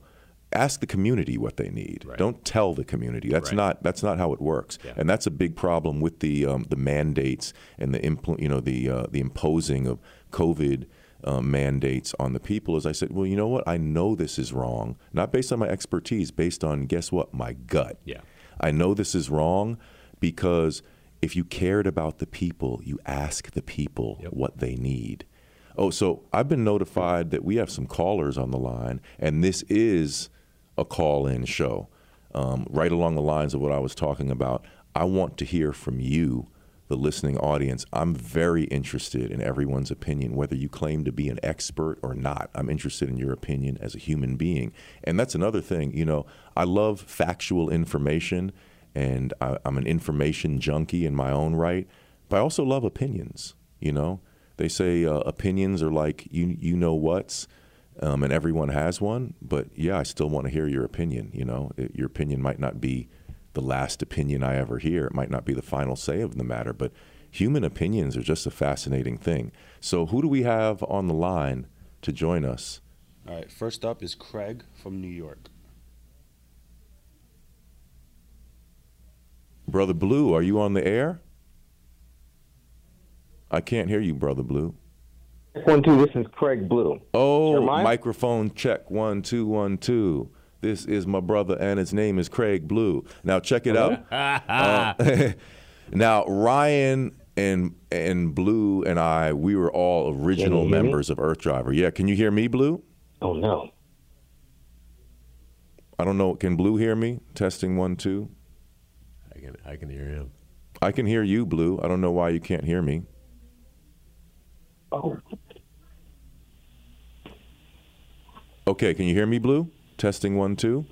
S1: ask the community what they need.
S2: Right.
S1: Don't tell the community. That's
S2: Right.
S1: not that's not how it works.
S2: Yeah.
S1: And that's a big problem with the um, the mandates and the impl- you know the uh, the imposing of COVID. Um, mandates on the people is I said, well, you know what? I know this is wrong, not based on my expertise, based on guess what? My gut.
S2: Yeah.
S1: I know this is wrong because if you cared about the people, you ask the people
S2: Yep.
S1: what they need. Oh, so I've been notified that we have some callers on the line, and this is a call in show. Um, right along the lines of what I was talking about, I want to hear from you, the listening audience. I'm very interested in everyone's opinion, whether you claim to be an expert or not. I'm interested in your opinion as a human being. And that's another thing, you know, I love factual information, and I, I'm an information junkie in my own right, but I also love opinions, you know? They say uh, opinions are like you you know what's, um, and everyone has one. But yeah, I still want to hear your opinion. You know, It- your opinion might not be the last opinion I ever hear. It might not be the final say of the matter. But human opinions are just a fascinating thing. So who do we have on the line to join us?
S3: All right, first up is Craig from New York.
S1: Brother Blue, are you on the air? I can't hear you, Brother Blue.
S4: One, two, this is Craig Blue.
S1: Oh,
S4: Jeremiah?
S1: microphone check one two one two. This is my brother, and his name is Craig Blue. Now check it out. [laughs] Uh, [laughs] now Ryan and and Blue and I, we were all original
S4: Can you hear me?
S1: members of Earthdriver. Yeah, can you hear me, Blue?
S4: Oh, no.
S1: I don't know. Can Blue hear me? Testing one two.
S2: I can I can hear him.
S1: I can hear you, Blue. I don't know why you can't hear me.
S4: Oh,
S1: Okay, can you hear me, Blue? Testing one two.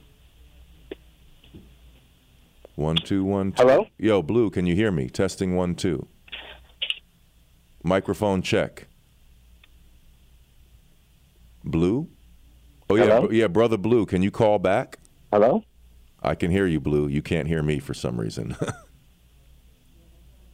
S1: One two one two.
S4: Hello?
S1: Yo, Blue, can you hear me? Testing one two. Microphone check. Blue? Oh yeah,
S4: Hello?
S1: yeah, brother Blue, can you call back?
S4: hello?
S1: I can hear you, Blue. You can't hear me for some reason.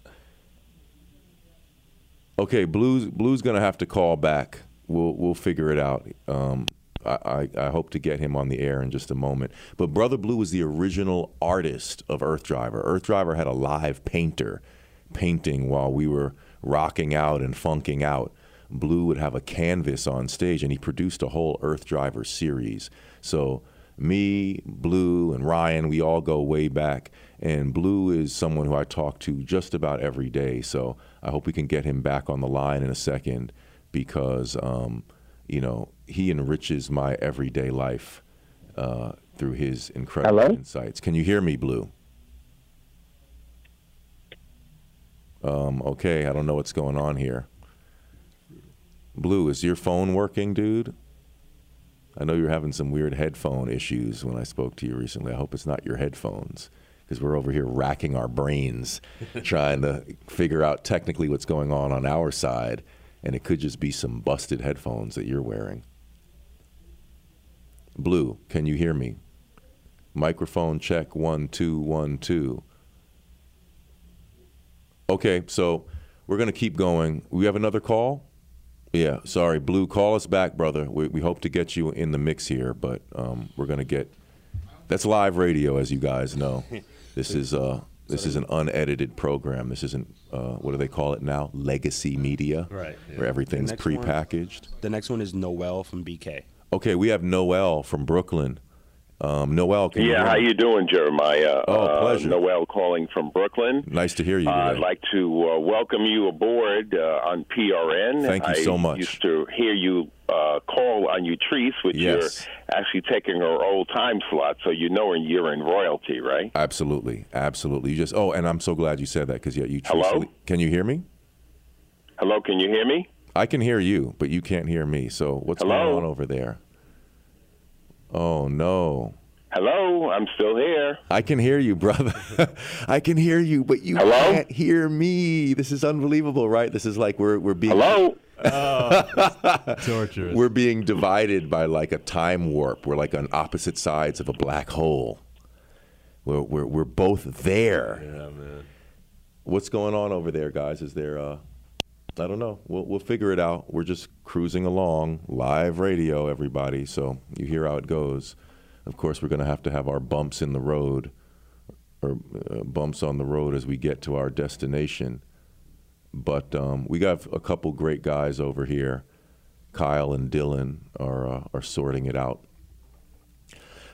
S1: [laughs] okay, Blue's Blue's gonna have to call back. We'll we'll figure it out. Um, I, I, hope to get him on the air in just a moment. But Brother Blue was the original artist of Earthdriver. Earth Driver had a live painter painting while we were rocking out and funking out. Blue would have a canvas on stage, and he produced a whole Earthdriver series. So me, Blue, and Ryan, we all go way back. And Blue is someone who I talk to just about every day. So I hope we can get him back on the line in a second because, um, you know, he enriches my everyday life uh, through his incredible
S4: Hello?
S1: insights. Can you hear me, Blue? Um, okay, I don't know what's going on here. Blue, is your phone working, dude? I know you're having some weird headphone issues when I spoke to you recently. I hope it's not your headphones because we're over here racking our brains [laughs] trying to figure out technically what's going on on our side, and it could just be some busted headphones that you're wearing. Blue, can you hear me? Microphone check one, two, one, two. Okay, so we're going to keep going. We have another call? Yeah, sorry, Blue, call us back, brother. We, we hope to get you in the mix here, but um, we're going to get. That's live radio, as you guys know. [laughs] This is uh, this is an unedited program. This isn't uh, what do they call it now? Legacy media,
S3: Right, yeah.
S1: Where everything's
S3: The next one-
S1: prepackaged.
S3: The next one is Noel from BK.
S1: Okay, we have Noel from Brooklyn. Um, Noel, can
S5: Yeah, how you doing, Jeremiah?
S1: Oh,
S5: uh,
S1: pleasure.
S5: Noel calling from Brooklyn.
S1: Nice to hear you.
S5: Uh, I'd like to uh, welcome you aboard uh, on PRN.
S1: Thank you
S5: I
S1: so much.
S5: used to hear you uh, call on Utrice, which
S1: Yes.
S5: you're actually taking her old time slot, so you know you're in royalty, right?
S1: Absolutely, absolutely. You just oh, and I'm so glad you said that because yeah, you.
S5: Hello?
S1: Can you hear me?
S5: Hello, can you hear me?
S1: I can hear you, but you can't hear me. So what's
S5: Hello?
S1: going on over there? Oh no.
S5: Hello, I'm still here.
S1: I can hear you, brother. [laughs] I can hear you, but you
S5: Hello?
S1: can't hear me. This is unbelievable, right? This is like we're we're being
S5: Hello? [laughs]
S2: Torturous.
S1: we're being divided by like a time warp. We're like on opposite sides of a black hole. We're we're, we're both there.
S2: yeah, man.
S1: What's going on over there, guys? Is there uh I don't know. We'll we'll figure it out. We're just cruising along, live radio, everybody. So you hear how it goes. Of course, we're going to have to have our bumps in the road, or uh, bumps on the road as we get to our destination. But um, we got a couple great guys over here. Kyle and Dylan are uh, are sorting it out.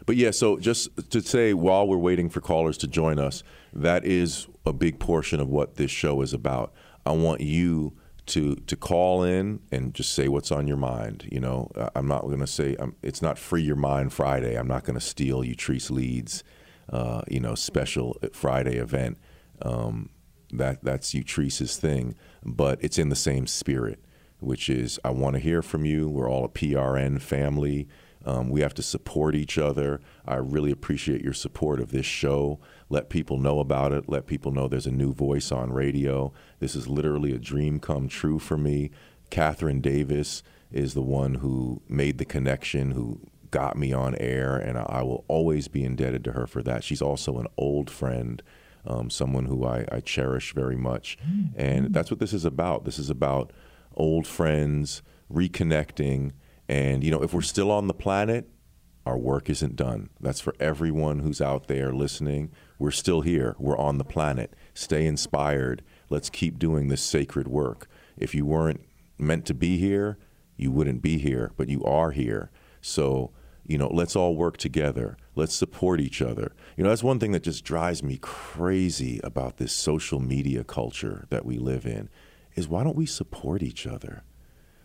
S1: But yeah, so just to say, while we're waiting for callers to join us, that is a big portion of what this show is about. I want you to to call in and just say what's on your mind. You know, I'm not going to say um it's not Free Your Mind Friday. I'm not going to steal Utrice Leid's, uh, you know, special Friday event. Um, that that's Utrice's thing, but it's in the same spirit, which is I want to hear from you. We're all a PRN family. Um, we have to support each other. I really appreciate your support of this show. Let people know about it. Let people know there's a new voice on radio. This is literally a dream come true for me. Catherine Davis is the one who made the connection, who got me on air, and I will always be indebted to her for that. She's also an old friend, um, someone who I, I cherish very much. And that's what this is about. This is about old friends reconnecting. And, you know, if we're still on the planet, our work isn't done. That's for everyone who's out there listening. We're still here. We're on the planet. Stay inspired. Let's keep doing this sacred work. If you weren't meant to be here, you wouldn't be here, but you are here. So, you know, let's all work together. Let's support each other. You know, that's one thing that just drives me crazy about this social media culture that we live in is why don't we support each other?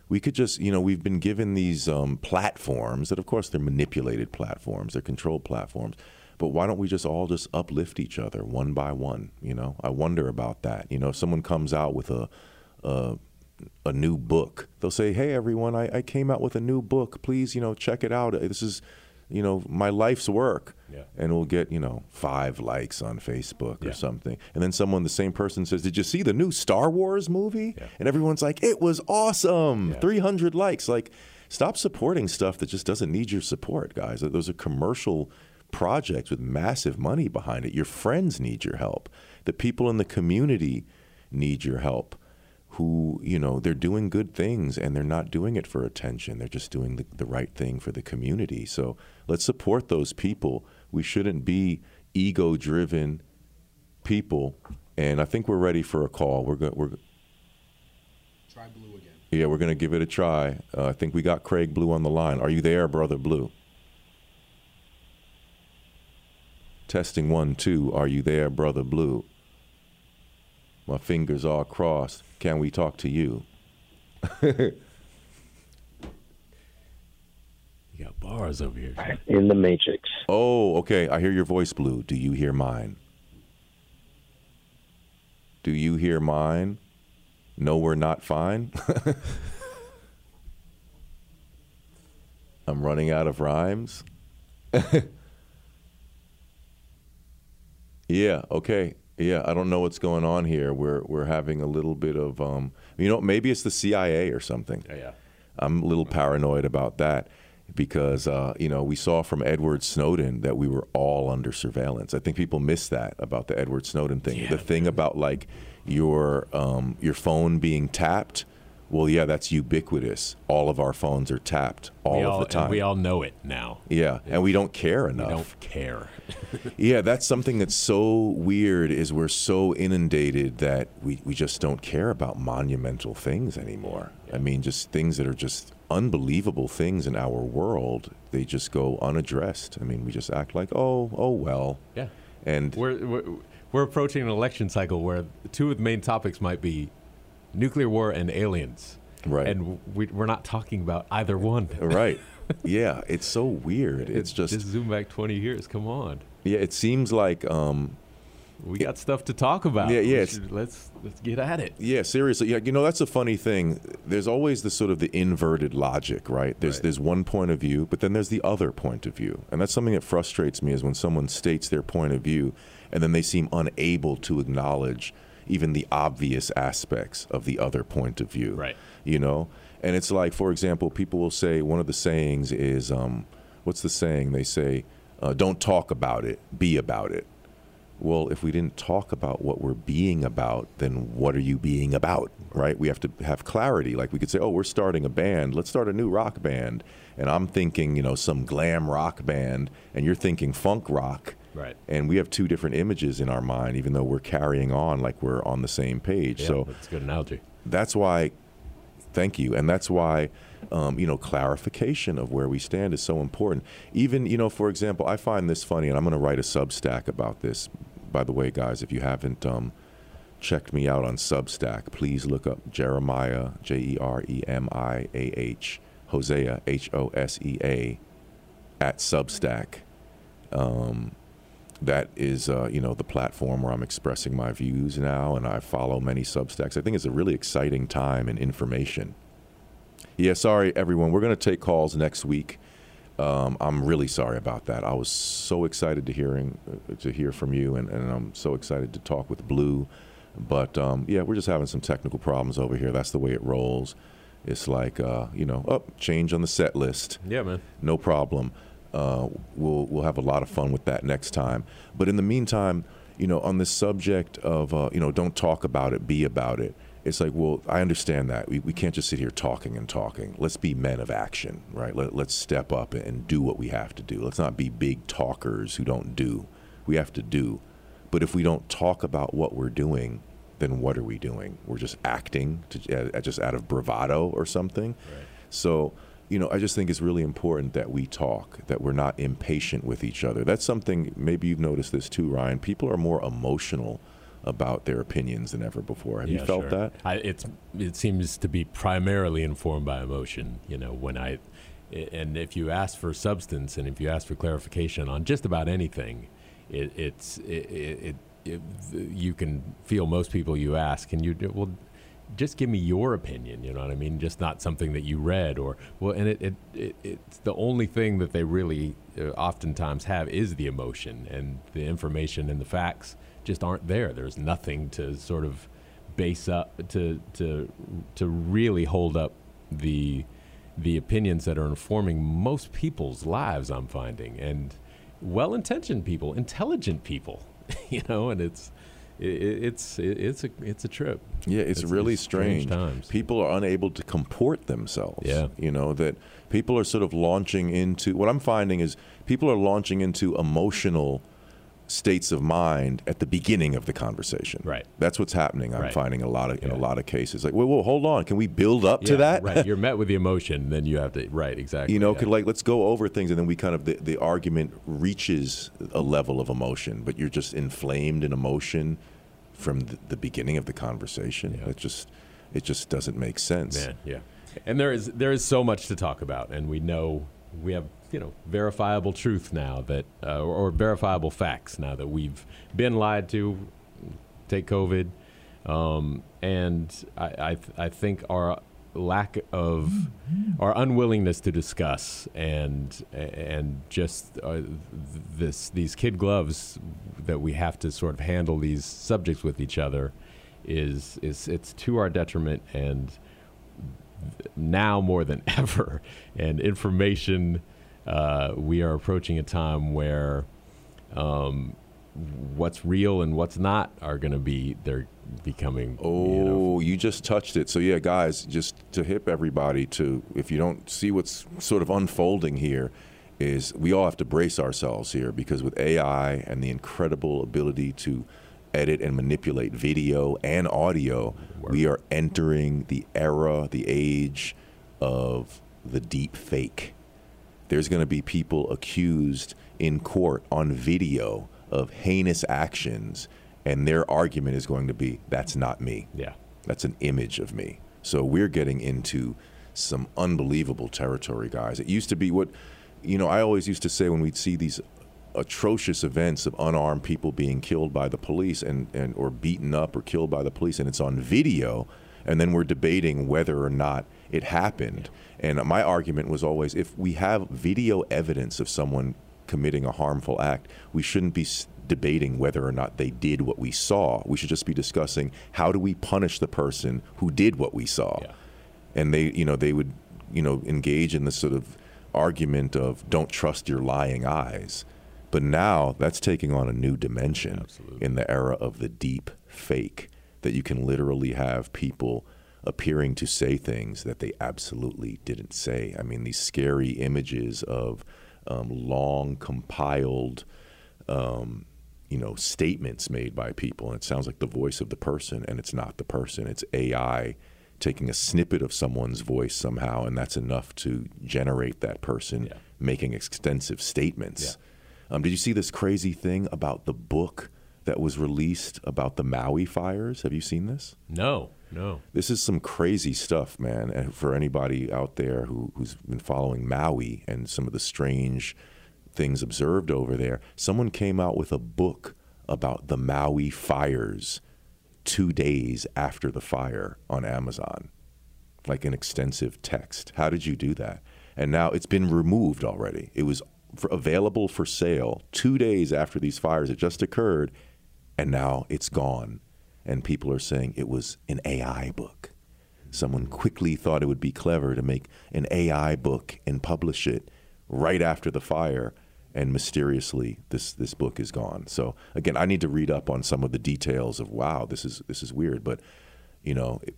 S1: we could just, you know, we've been given these um, platforms that, of course, they're manipulated platforms, they're controlled platforms. But why don't we just all just uplift each other one by one? You know, I wonder about that. You know, if someone comes out with a a, a new book, they'll say, "Hey, everyone, I, I came out with a new book. Please, you know, check it out. This is, you know, my life's work."
S2: Yeah.
S1: And we'll get, you know, five likes on Facebook or something. And then someone, the same person says, Did you see the new Star Wars movie?
S2: Yeah.
S1: And everyone's like, It was awesome.
S2: Yeah.
S1: 300 likes. Like, stop supporting stuff that just doesn't need your support, guys. Those are commercial projects with massive money behind it. Your friends need your help. The people in the community need your help who, you know, they're doing good things and they're not doing it for attention. They're just doing the, the right thing for the community. So let's support those people. We shouldn't be ego driven people. And I think we're ready for a call. We're going we're
S6: Try blue again.
S1: yeah, we're going to give it a try. Uh, I think we got Craig Blue on the line. Are you there, brother Blue? Testing one, two. Are you there, brother Blue? My fingers all crossed. Can we talk to you? [laughs]
S2: You got bars over here.
S4: in the Matrix.
S1: Oh, okay. I hear your voice, Blue. Do you hear mine? Do you hear mine? No, we're not fine. [laughs] I'm running out of rhymes. [laughs] yeah, okay. Yeah, I don't know what's going on here. We're we're having a little bit of um you know, maybe it's the CIA or something.
S2: Yeah, yeah.
S1: I'm a little paranoid about that because uh, you know we saw from Edward Snowden that we were all under surveillance. I think people miss that about the Edward Snowden thing.
S2: Yeah,
S1: the thing about like your um, your phone being tapped. Well, yeah, that's ubiquitous. All of our phones are tapped all
S2: we
S1: of the time.
S2: We all know it now.
S1: yeah, and we don't care enough.
S2: We don't care. [laughs]
S1: Yeah, that's something that's so weird is we're so inundated that we, we just don't care about monumental things anymore. I mean, just things that are just unbelievable things in our world, they just go unaddressed. I mean, we just act like, oh, oh well.
S2: Yeah.
S1: And
S2: We're, we're, we're approaching an election cycle where two of the main topics might be nuclear war and aliens.
S1: Right.
S2: And we, we're not talking about either one. [laughs]
S1: right. [laughs] Yeah, it's so weird. It's just,
S2: Just zoom back 20 years. Come on.
S1: yeah, it seems like um
S2: We got stuff to talk about.
S1: Yeah, yeah,
S2: should- let's let's get at it.
S1: Yeah, seriously. Yeah, you know that's a funny thing. There's always the sort of the inverted logic, right? There's
S2: Right.
S1: there's one point of view, but then there's the other point of view, and that's something that frustrates me is when someone states their point of view, and then they seem unable to acknowledge even the obvious aspects of the other point of view.
S2: Right.
S1: You know, and it's like, for example, people will say one of the sayings is, um, what's the saying? They say, uh, "Don't talk about it, be about it." Well, if we didn't talk about what we're being about, then what are you being about, right? We have to have clarity. Like we could say, oh, we're starting a band. Let's start a new rock band. And I'm thinking, you know, some glam rock band, and you're thinking funk rock.
S2: Right.
S1: And we have two different images in our mind, even though we're carrying on like we're on the same page.
S2: Yeah,
S1: so
S2: that's a good analogy.
S1: that's why thank you and that's why um, you know clarification of where we stand is so important even you know for example i find this funny and i'm going to write a substack about this by the way guys if you haven't um, checked me out on substack please look up jeremiah E j-e-r-e-m-i-a-h hosea h-o-s-e-a at substack um, that is uh, you know the platform where I'm expressing my views now, and I follow many Substacks. I think it's a really exciting time in information. Yeah, sorry everyone. We're going to take calls next week. Um, I'm really sorry about that. I was so excited to hearing uh, to hear from you, and, and I'm so excited to talk with Blue. But um, yeah, we're just having some technical problems over here. That's the way it rolls. It's like uh, you know, up change on the set list
S2: Yeah, man.
S1: no problem. Uh, we'll we'll have a lot of fun with that next time. But in the meantime, you know, on this subject of uh, you know, don't talk about it, be about it. It's like, well, I understand that we, we can't just sit here talking and talking. Let's be men of action, right? Let, let's step up and do what we have to do. Let's not be big talkers who don't do. We have to do. But if we don't talk about what we're doing, then what are we doing? We're just acting to, uh, just out of bravado or something. So, you know, I just think it's really important that we talk, that we're not impatient with each other. That's something, maybe you've noticed this too, Ryan. People are more emotional about their opinions than ever before. Have you felt
S2: sure.
S1: that?
S2: I, it's it seems to be primarily informed by emotion. You know, when I and if you ask for substance and if you ask for clarification on just about anything, it, it's it, it, it, you can feel most people you ask and you well just give me your opinion you know what i mean? Just not something that you read or well and it, it, it it's the only thing that they really uh, oftentimes have is the emotion and the information and the facts just aren't there. There's nothing to sort of base up to to to really hold up the the opinions that are informing most people's lives i'm finding. And well-intentioned people intelligent people [laughs] you know and it's it, it's it, it's a it's a trip
S1: Yeah, it's,
S2: It's-
S1: really
S2: it's strange
S1: strange.
S2: times.
S1: People are unable to comport themselves.
S2: Yeah.
S1: You know, that people are sort of launching into what I'm finding is people are launching into emotional states of mind at the beginning of the conversation.
S2: Right.
S1: That's what's happening. I'm
S2: Right.
S1: finding a lot of in a lot of cases. Like, whoa, whoa, hold on. Can we build up to that?
S2: right you're [laughs] met with the emotion then you have to right exactly
S1: you know,
S2: yeah.
S1: like let's go over things, and then we kind of the, the argument reaches a level of emotion, but you're just inflamed in emotion from the, the beginning of the conversation.
S2: Yeah.
S1: It just it just doesn't make sense.
S2: Man, yeah. And there is there is so much to talk about, and we know we have you know verifiable truth now that uh, or, or verifiable facts now that we've been lied to. Take COVID, um, and I I, th- I think our lack of our unwillingness to discuss and and just uh, this these kid gloves that we have to sort of handle these subjects with each other is is it's to our detriment and now more than [laughs] ever and information uh, we are approaching a time where um, what's real and what's not are going to be they're becoming
S1: Oh,
S2: you know,
S1: you just touched it. So yeah, guys, just to hip everybody to if you don't see what's sort of unfolding here is we all have to brace ourselves here because with AI and the incredible ability to edit and manipulate video and audio, we are entering the era, the age of the deep fake. There's going to be people accused in court on video of heinous actions, and their argument is going to be that's not me.
S2: yeah
S1: That's an image of me. So we're getting into some unbelievable territory, guys. It used to be what, you know, I always used to say when we'd see these atrocious events of unarmed people being killed by the police and, and or beaten up or killed by the police and it's on video and then we're debating whether or not it happened. And my argument was always if we have video evidence of someone committing a harmful act, we shouldn't be s- debating whether or not they did what we saw. We should just be discussing how do we punish the person who did what we saw.
S2: Yeah.
S1: And they, you know, they would, you know, engage in this sort of argument of don't trust your lying eyes. But now that's taking on a new dimension
S2: Absolutely.
S1: in the era of the deep fake that you can literally have people appearing to say things that they absolutely didn't say. I mean, these scary images of um, long compiled, um, you know, statements made by people, and it sounds like the voice of the person, and it's not the person. It's AI taking a snippet of someone's voice somehow, and that's enough to generate that person
S2: Yeah.
S1: making extensive statements. Um, did you see this crazy thing about the book that was released about the Maui fires? Have you seen this?
S2: no no
S1: This is some crazy stuff, man. And for anybody out there who, who's been following Maui and some of the strange things observed over there, someone came out with a book about the Maui fires two days after the fire on Amazon, like an extensive text. How did you do that? And now it's been removed already. It was for, available for sale two days after these fires had just occurred, and now it's gone. And people are saying it was an AI book. Someone quickly thought it would be clever to make an AI book and publish it right after the fire, and mysteriously this this book is gone. So again, I need to read up on some of the details of wow, this is this is weird, but you know, it,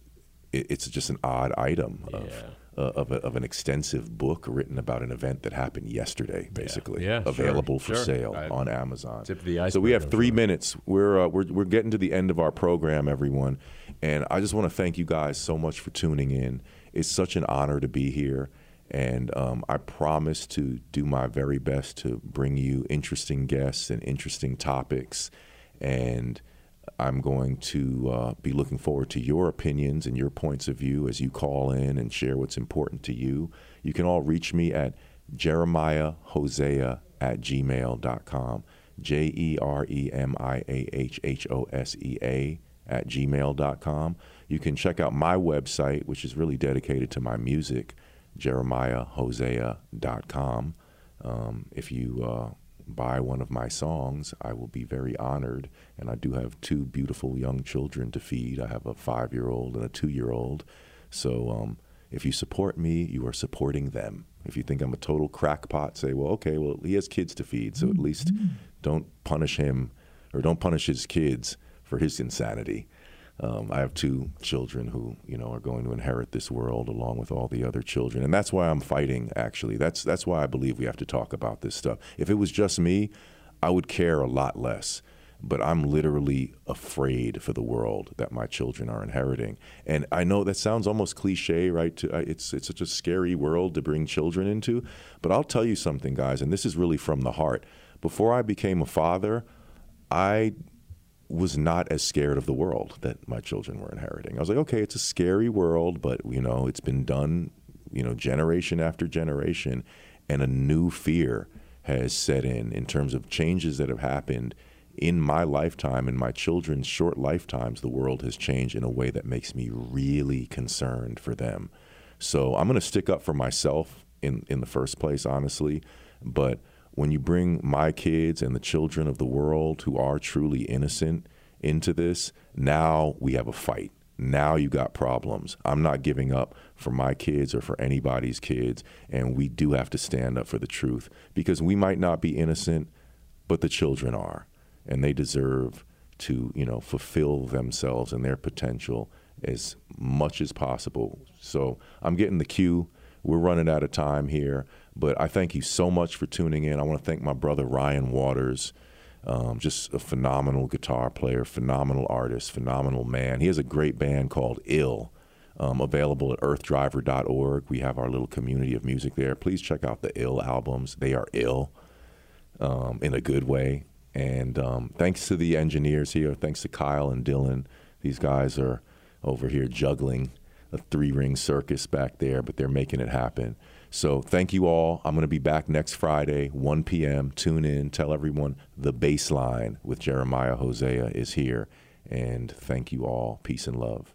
S1: it, it's just an odd item of
S2: Yeah.
S1: Uh, of, a, of an extensive book written about an event that happened yesterday, basically,
S2: Yeah, sure,
S1: available for
S2: sure.
S1: sale
S2: I-
S1: on Amazon.
S2: Tip of the
S1: so we have three
S2: sure.
S1: minutes. We're, uh, we're we're getting to the end of our program, everyone, and I just want to thank you guys so much for tuning in. It's such an honor to be here, and um, I promise to do my very best to bring you interesting guests and interesting topics, and I'm going to uh, be looking forward to your opinions and your points of view as you call in and share what's important to you. You can all reach me at Jeremiah Hosea at gmail.com. J E R E M I A H H O S E A at gmail.com. You can check out my website, which is really dedicated to my music, jeremiahhosea.com. Um, if you uh, buy one of my songs, I will be very honored. And I do have two beautiful young children to feed. I have a five year old and a two year old. So um, if you support me, you are supporting them. If you think I'm a total crackpot, say, well, okay, well, he has kids to feed. So at least don't punish him or don't punish his kids for his insanity. Um, I have two children who, you know, are going to inherit this world along with all the other children, and that's why I'm fighting. Actually, that's that's why I believe we have to talk about this stuff. If it was just me, I would care a lot less. But I'm literally afraid for the world that my children are inheriting, and I know that sounds almost cliche, right? To, uh, it's it's such a scary world to bring children into. But I'll tell you something, guys, and this is really from the heart. Before I became a father, I was not as scared of the world that my children were inheriting. I was like, okay, it's a scary world, but you know, it's been done, you know, generation after generation, and a new fear has set in in terms of changes that have happened in my lifetime, in my children's short lifetimes, the world has changed in a way that makes me really concerned for them. So I'm going to stick up for myself in, in the first place, honestly. But when you bring my kids and the children of the world who are truly innocent into this, now we have a fight. Now you got problems. I'm not giving up for my kids or for anybody's kids. And we do have to stand up for the truth because we might not be innocent, but the children are. And they deserve to, you know, fulfill themselves and their potential as much as possible. So I'm getting the cue. We're running out of time here. But I thank you so much for tuning in. I want to thank my brother Ryan Waters. Um, just a phenomenal guitar player, phenomenal artist, phenomenal man. He has a great band called Ill, um, available at earthdriver.org. We have our little community of music there. Please check out the Ill albums. They are ill um, in a good way. And um, thanks to the engineers here. Thanks to Kyle and Dylan. These guys are over here juggling a three ring circus back there, but they're making it happen. So thank you all. I'm going to be back next Friday, 1 p.m. Tune in. Tell everyone the Bassline with Jeremiah Hosea is here. And thank you all. Peace and love.